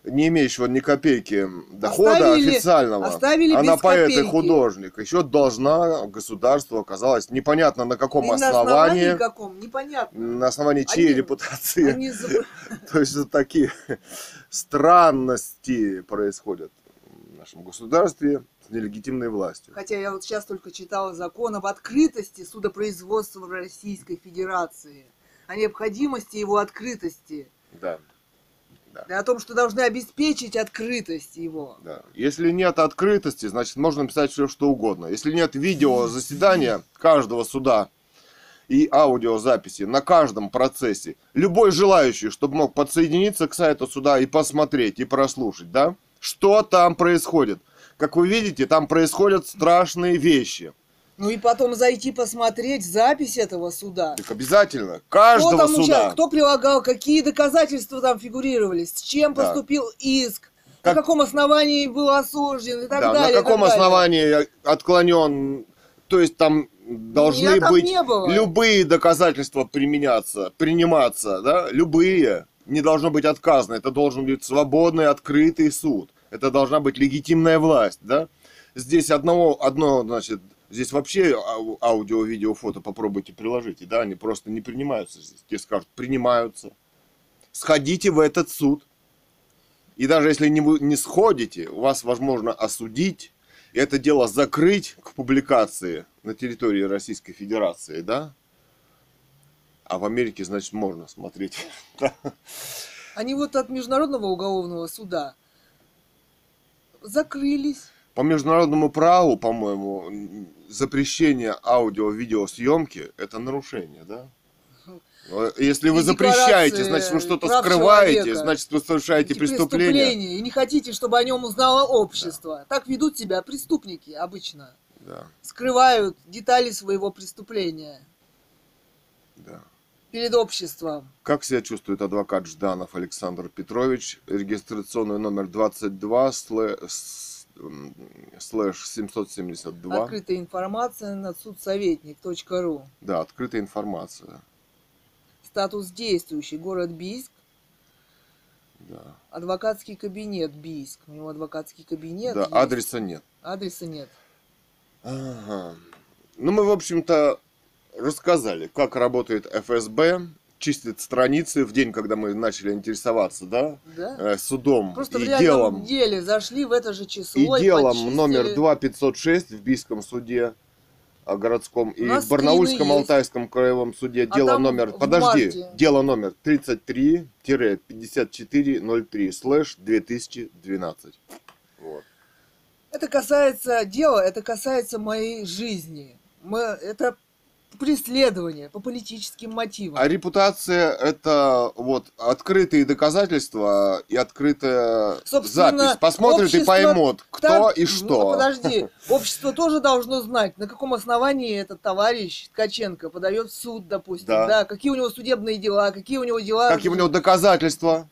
не имеющего ни копейки дохода Оставили- официального, оставили она поэт и художник, еще должна государству оказалось непонятно на каком И на основании, основании каком, непонятно. на основании чьей Они- репутации. Они То есть такие странности происходят нашем государстве с нелегитимной властью. Хотя я вот сейчас только читала закон об открытости судопроизводства в Российской Федерации, о необходимости его открытости, Да, и о том, что должны обеспечить открытость его. да. Если нет открытости, значит можно писать все что угодно. Если нет видео заседания каждого суда и аудиозаписи на каждом процессе, любой желающий, чтобы мог подсоединиться к сайту суда и посмотреть, и прослушать, да, что там происходит. Как вы видите, там происходят страшные вещи. Ну и потом зайти посмотреть запись этого суда. Так обязательно. Кто Каждого там суда. участвовал, кто прилагал, какие доказательства там фигурировали, с чем Да. поступил иск, Как- на каком основании был осужден и так Да, далее. на каком так далее. основании отклонен, то есть там должны быть любые доказательства применяться, приниматься, да, любые. Не должно быть отказано. Это должен быть свободный, открытый суд. Это должна быть легитимная власть, да. Здесь одного, одно, значит, здесь вообще ау- аудио, видео, фото попробуйте приложите, да, они просто не принимаются здесь. Тебе скажут, принимаются. Сходите в этот суд. И даже если не, вы не сходите, у вас возможно осудить, и это дело закрыть к публикации на территории Российской Федерации, да? А в Америке, значит, можно смотреть. Да. Они вот от Международного уголовного суда закрылись. По международному праву, по-моему, запрещение аудио-видеосъемки – это нарушение, да? Если вы запрещаете, значит, вы что-то скрываете, человека. значит, вы совершаете Эти преступление. преступления, И не хотите, чтобы о нем узнало общество. Так ведут себя преступники обычно. Да, Скрывают детали своего преступления да. Перед обществом. Как себя чувствует адвокат Жданов Александр Петрович? Регистрационный номер 22 слэ- с- м, слэш 772. Открытая информация на судсоветник.ру. Да, открытая информация. Статус действующий. Город Бийск. Да, Адвокатский кабинет Бийск. У него адвокатский кабинет. да есть. адреса нет. Адреса нет. Ага. Ну, мы, в общем-то, рассказали, как работает ФСБ, чистит страницы в день, когда мы начали интересоваться, да, Да? э, судом Просто в и реальном делом. деле зашли в это же число. И делом почистили. номер 2506 в Бийском суде а, городском и в Барнаульском есть. Алтайском краевом суде А дело номер, в подожди, марте. дело номер 33-5403 слэш 2012. Вот. Это касается дела, это касается моей жизни. Мы, это преследования по политическим мотивам. А репутация это вот открытые доказательства и открытая Собственно, запись. Посмотрят и поймут, кто Так, и ну, что. подожди, общество тоже должно знать, на каком основании этот товарищ Ткаченко подает в суд, допустим, Да. да. какие у него судебные дела, какие у него дела. Какие у него доказательства.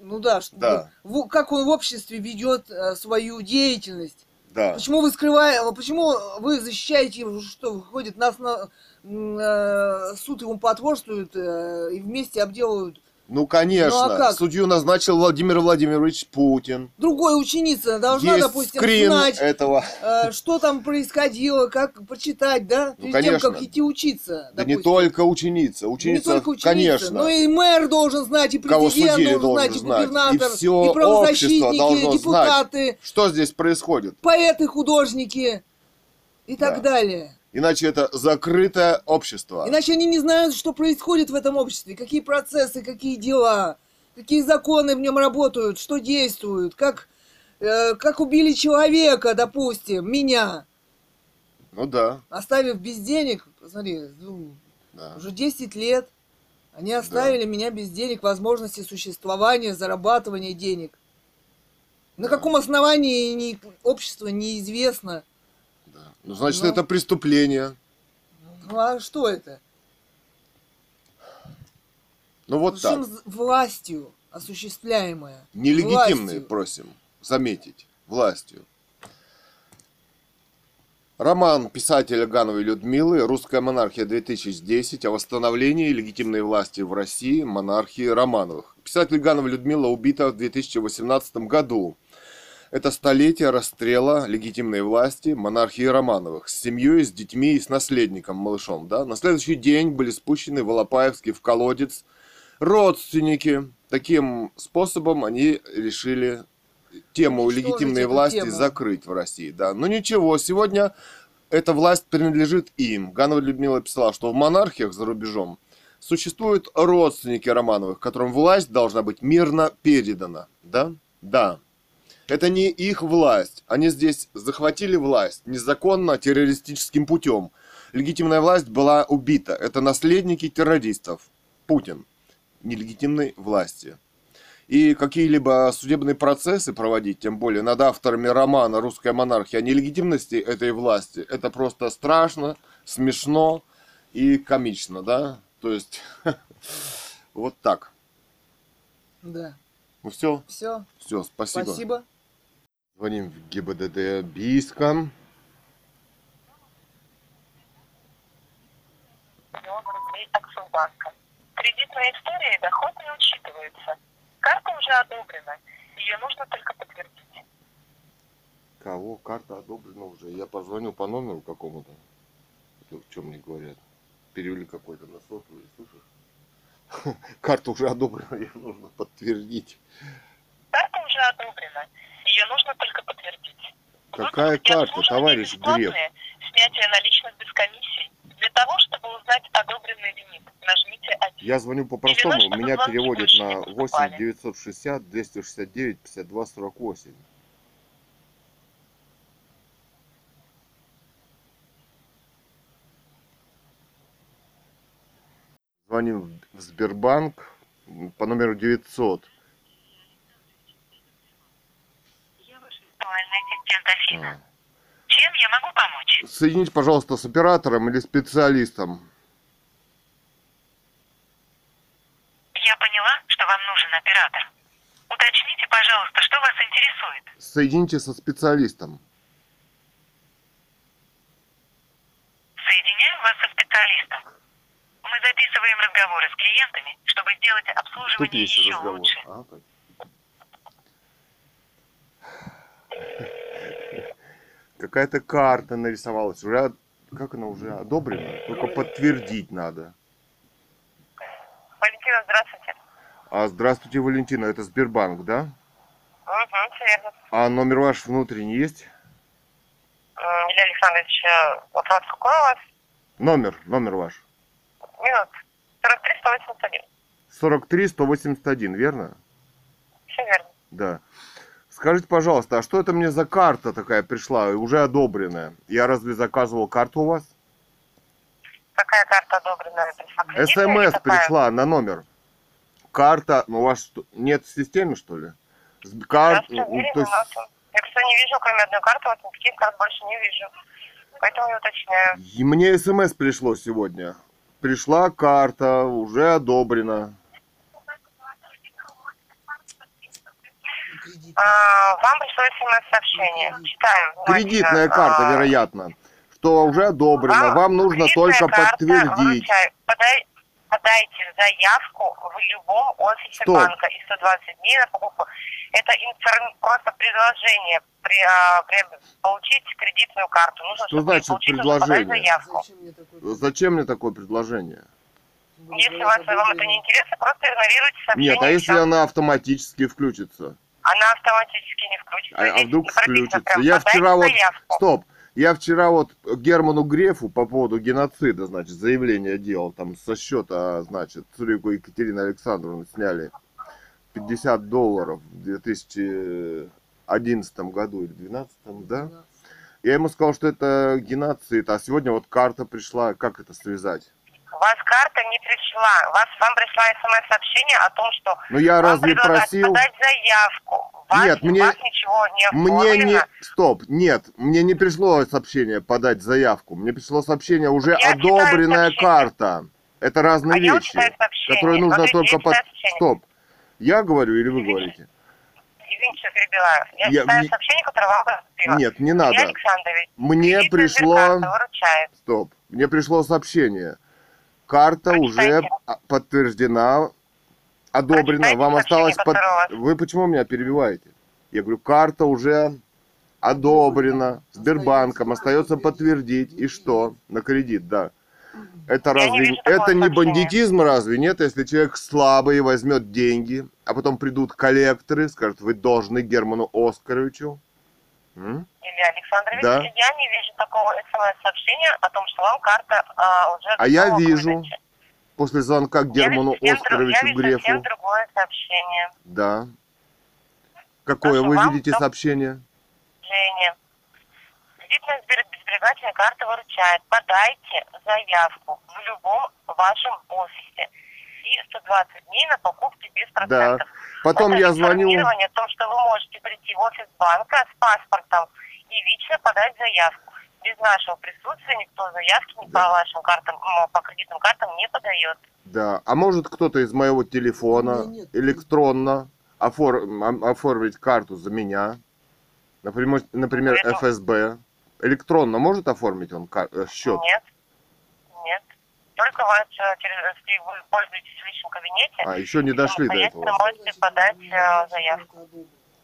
Ну да, что, Да. в- как он в обществе ведет э, свою деятельность. Да. Почему вы скрываете, почему вы защищаете, его, что выходит, нас на м, э, суд ему потворствуют э, и вместе обделывают. Ну, конечно. Ну, а как? Судью назначил Владимир Владимирович Путин. Другой ученица должна, Есть допустим, скрин знать, этого. э, что там происходило, как почитать, да, перед тем, конечно. как идти учиться. Да не допустим. только ученица. Не Ученица, только ученица, конечно. но и мэр должен знать, и президент должен должен знать, и знать. И губернатор, всё и правозащитники, и депутаты, Что здесь происходит? поэты, художники и Да. так далее. Иначе это закрытое общество. Иначе они не знают, что происходит в этом обществе, какие процессы, какие дела, какие законы в нем работают, что действуют, как, э, как убили человека, допустим, меня, Ну да, оставив без денег, посмотри, ну, да. уже 10 лет, они оставили меня без денег, возможности существования, зарабатывания денег. На каком основании ни- общество неизвестно. Ну, значит, Ну. это преступление. Ну а что это? Ну вот так. Причем з- властью осуществляемое. Нелегитимные, Властью. просим заметить, властью. Роман писателя Гановой Людмилы «Русская монархия 2010» о восстановлении легитимной власти в России монархии Романовых. Писатель Ганова Людмила убита в 2018 году. Это столетие расстрела легитимной власти монархии Романовых с семьей, с детьми и с наследником, малышом. Да? На следующий день были спущены в Алапаевский в колодец родственники. Таким способом они решили тему Уничтожить легитимной власти тему. закрыть в России. Да. Но ничего, сегодня эта власть принадлежит им. Ганова Людмила писала, что в монархиях за рубежом существуют родственники Романовых, которым власть должна быть мирно передана. Да? Да. Это не их власть. Они здесь захватили власть незаконно, террористическим путем. Легитимная власть была убита. Это наследники террористов. Путин. Нелегитимной власти. И какие-либо судебные процессы проводить, тем более над авторами романа «Русская монархия» о нелегитимности этой власти, это просто страшно, смешно и комично, да? То есть, вот так. Да. Ну все, Все. все, спасибо. Спасибо. Звоним в ГИБДД Бийска. Кредитная история и доход не учитываются. Карта уже одобрена. Ее нужно только подтвердить. Кого? Карта одобрена уже. Я позвонил по номеру какому-то. Чем мне говорят? Перевели какой-то на сотовый, слышишь? Карта уже одобрена, ее нужно подтвердить. Карта уже одобрена. Ее нужно только подтвердить. Какая Выпуск и карта, товарищ. Греф? Снятие наличных без комиссии. Для того, чтобы узнать одобренный лимит, нажмите 1. Я звоню по простому, Или меня переводят на не 8 поступали. 960 269 52 48. Звоним в Сбербанк по номеру 900. Ассистент Афина. А. Чем я могу помочь? Соедините, пожалуйста, с оператором или специалистом. Я поняла, что вам нужен оператор. Уточните, пожалуйста, что вас интересует. Соедините со специалистом. Соединяю вас со специалистом. Мы записываем разговоры с клиентами, чтобы сделать обслуживание еще разговор. лучше. А, так. Какая-то карта нарисовалась. Уже, как она уже одобрена? Только подтвердить надо. Валентина, здравствуйте. А здравствуйте, Валентина, это Сбербанк, да? Угу, все верно. А номер ваш внутренний есть? М, Илья Александрович, э, вопрос какой у вас? Номер, номер ваш. Минут. 43 181. 43 181, верно? Все верно. Да. Скажите, пожалуйста, а что это мне за карта такая пришла, уже одобренная? Я разве заказывал карту у вас? Какая карта одобренная? Пришла СМС пришла на номер. Карта, ну у вас что, нет в системе, что ли? Кар... всё ну, то есть-. Я, кстати, не вижу, кроме одной карты, вот никаких карт больше не вижу. Поэтому я уточняю. И Мне СМС пришло сегодня. Пришла карта, уже одобрена. А, вам пришло смс-сообщение. Читаю. Кредитная карта, А, вероятно. Что уже одобрена. Вам нужно кредитная только карта подтвердить. выручает. Подай- подайте заявку в любом офисе Стоп. банка и 120 дней на покупку. Это просто предложение при, а, при- получить кредитную карту. Нужно, Что чтобы значит получить, нужно предложение? заявку. Зачем мне такой? Зачем мне такое предложение? Если вас, вам это не интересно, просто игнорируйте сообщение. Нет, а если она автоматически включится? Она автоматически не включится. А, а вдруг включится? Я вчера вот... заявку. Стоп. Я вчера вот Герману Грефу по поводу геноцида, значит, заявление делал. Там со счета, значит, Цурику Екатерины Александровны сняли 50 долларов в 2011 году или 2012, да? Я ему сказал, что это геноцид, а сегодня вот карта пришла, как это связать? Вас карта не пришла. Вас, вам пришла смс-сообщение о том, что Ну я вам разве просил? подать заявку. Вас, Нет, мне- вас ничего не Мне оформлено. не... Стоп, нет, мне не пришло сообщение подать заявку. Мне пришло сообщение уже Я одобренная карта. Это разные а вещи, которые нужно Смотрите, только под... сообщение. Стоп. Я говорю или вы Извините. говорите? Извините, что перебиваю. Я, Я- читаю мне- сообщение, которое вам поступило. Нет, не надо. Мне пришло... выручает. Стоп. Мне пришло сообщение. Карта уже Прочитайте. а- подтверждена, одобрена. Прочитайте Вам осталось... вас. Вы почему меня перебиваете? Я говорю, карта уже одобрена Сбербанком. Остается подтвердить. И что? На кредит, да. Это Я не разве вижу такого это не бандитизм разве нет, если человек слабый возьмет деньги, а потом придут коллекторы, скажут, вы должны Герману Оскаровичу. М? Илья Александрович, Да. я не вижу такого смс-сообщения о том, что вам карта а, уже А я вижу. выдаче. После звонка к Герману я Оскаровичу я Грефу. другое сообщение. Да. Какое Прошу вы вам, видите сообщение? Женя, кредитная сбер- сберегательная карта выручает. Подайте заявку в любом вашем офисе. И 120 дней на покупки без процентов. Потом Это я звоню. информирование о том, что вы можете прийти в офис банка с паспортом и лично подать заявку. Без нашего присутствия никто заявки ни Да. по вашим картам, по кредитным картам не подает. Да. А может кто-то из моего телефона меня нет. электронно офор- оформить карту за меня? Например, например, ФСБ. Электронно может оформить он кар- э, счет? Нет. Нет. Только вас, если вы пользуетесь в личном кабинете, А, еще не дошли до этого. можете подать э, заявку.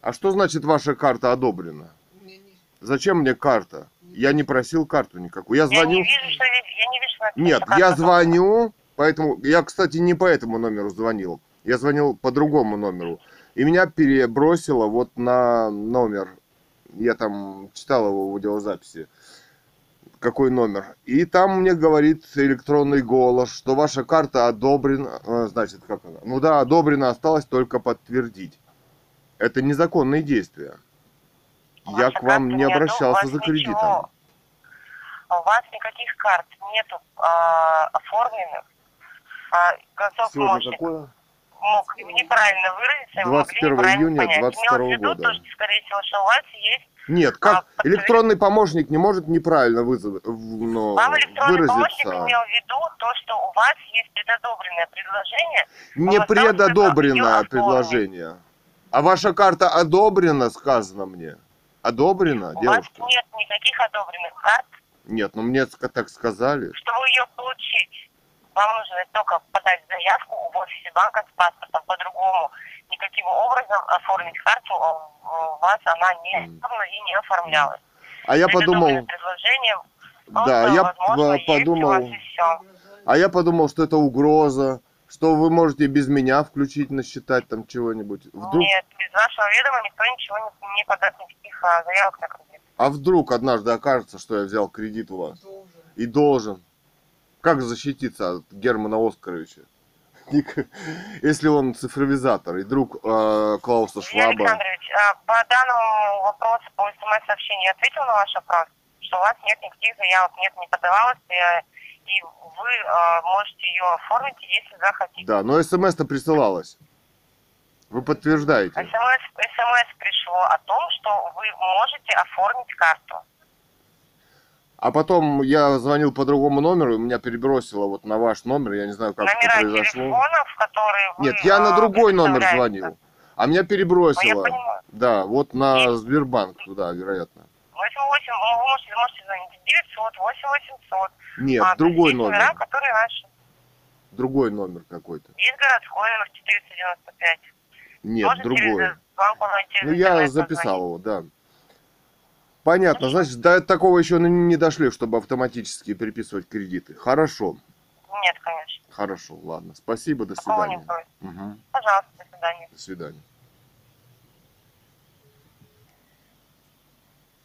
А что значит ваша карта одобрена? Зачем мне карта? Я не просил карту никакую. Я Я звоню. не вижу, что я не вижу, что Нет, я звоню, поэтому я, кстати, не по этому номеру звонил. Я звонил по другому номеру. И меня перебросило вот на номер. Я там читал его в аудиозаписи. Какой номер. И там мне говорит электронный голос, что ваша карта одобрена. э, Значит, как она? Ну да, одобрена, осталось только подтвердить. Это незаконные действия. Я Ваша к вам не одобрена, обращался за ничего. кредитом. У вас никаких карт нету а, оформленных. А, Концов Сегодня какое? мог неправильно выразиться, и вы могли 21 неправильно июня понять. 22 Имелось в виду года. то, что, скорее всего, что у вас есть... Нет, как А, электронный помощник не может неправильно вызов... ну, Вам электронный помощник выразиться. имел в виду то, что у вас есть предодобренное предложение. Не предодобренное предложение. А ваша карта одобрена, сказано мне. Одобрена, У девушка? вас нет никаких одобренных карт. Нет, ну мне так сказали. Чтобы ее получить, вам нужно только подать заявку в офисе банка с паспортом. По-другому никаким образом оформить карту а, у вас она не и не оформлялась. А я подумал, предложение да, я возможно, подумал, а я подумал, что это угроза, что вы можете без меня включить, насчитать там чего-нибудь. Вдруг, Нет, без вашего ведома никто ничего не, не подаст никаких а, заявок на кредит. а вдруг однажды окажется, что я взял кредит у вас? Должен. И должен. Как защититься от Германа Оскаровича? Ник- Если он цифровизатор и друг э, Клауса Шваба. Александрович, а, по данному вопросу по смс-сообщению я ответил на ваш вопрос, что у вас нет никаких заявок, нет, не подавалось, и, и вы э, можете ее оформить, если захотите. Да, но смс-то присылалась. Вы подтверждаете. СМС, СМС пришло о том, что вы можете оформить карту. А потом я звонил по другому номеру, и меня перебросило вот на ваш номер, я не знаю, как Номера это произошло. телефонов, которые вы... Нет, я на э, другой номер звонил, а меня Ну, перебросило. понимаю. Да, вот на Сбербанк туда, вероятно. 88, вы можете, можете звонить 900, 8 800. Нет, а, другой есть номера, номер. которые раньше. Другой номер какой-то. Есть городской номер 495. Нет, Можете другой. Ну, я записал его, да. Понятно, значит, до такого еще не дошли, чтобы автоматически переписывать кредиты. Хорошо, Нет, конечно. хорошо, ладно. Спасибо, до свидания. Мгм, Пожалуйста, до свидания. До свидания.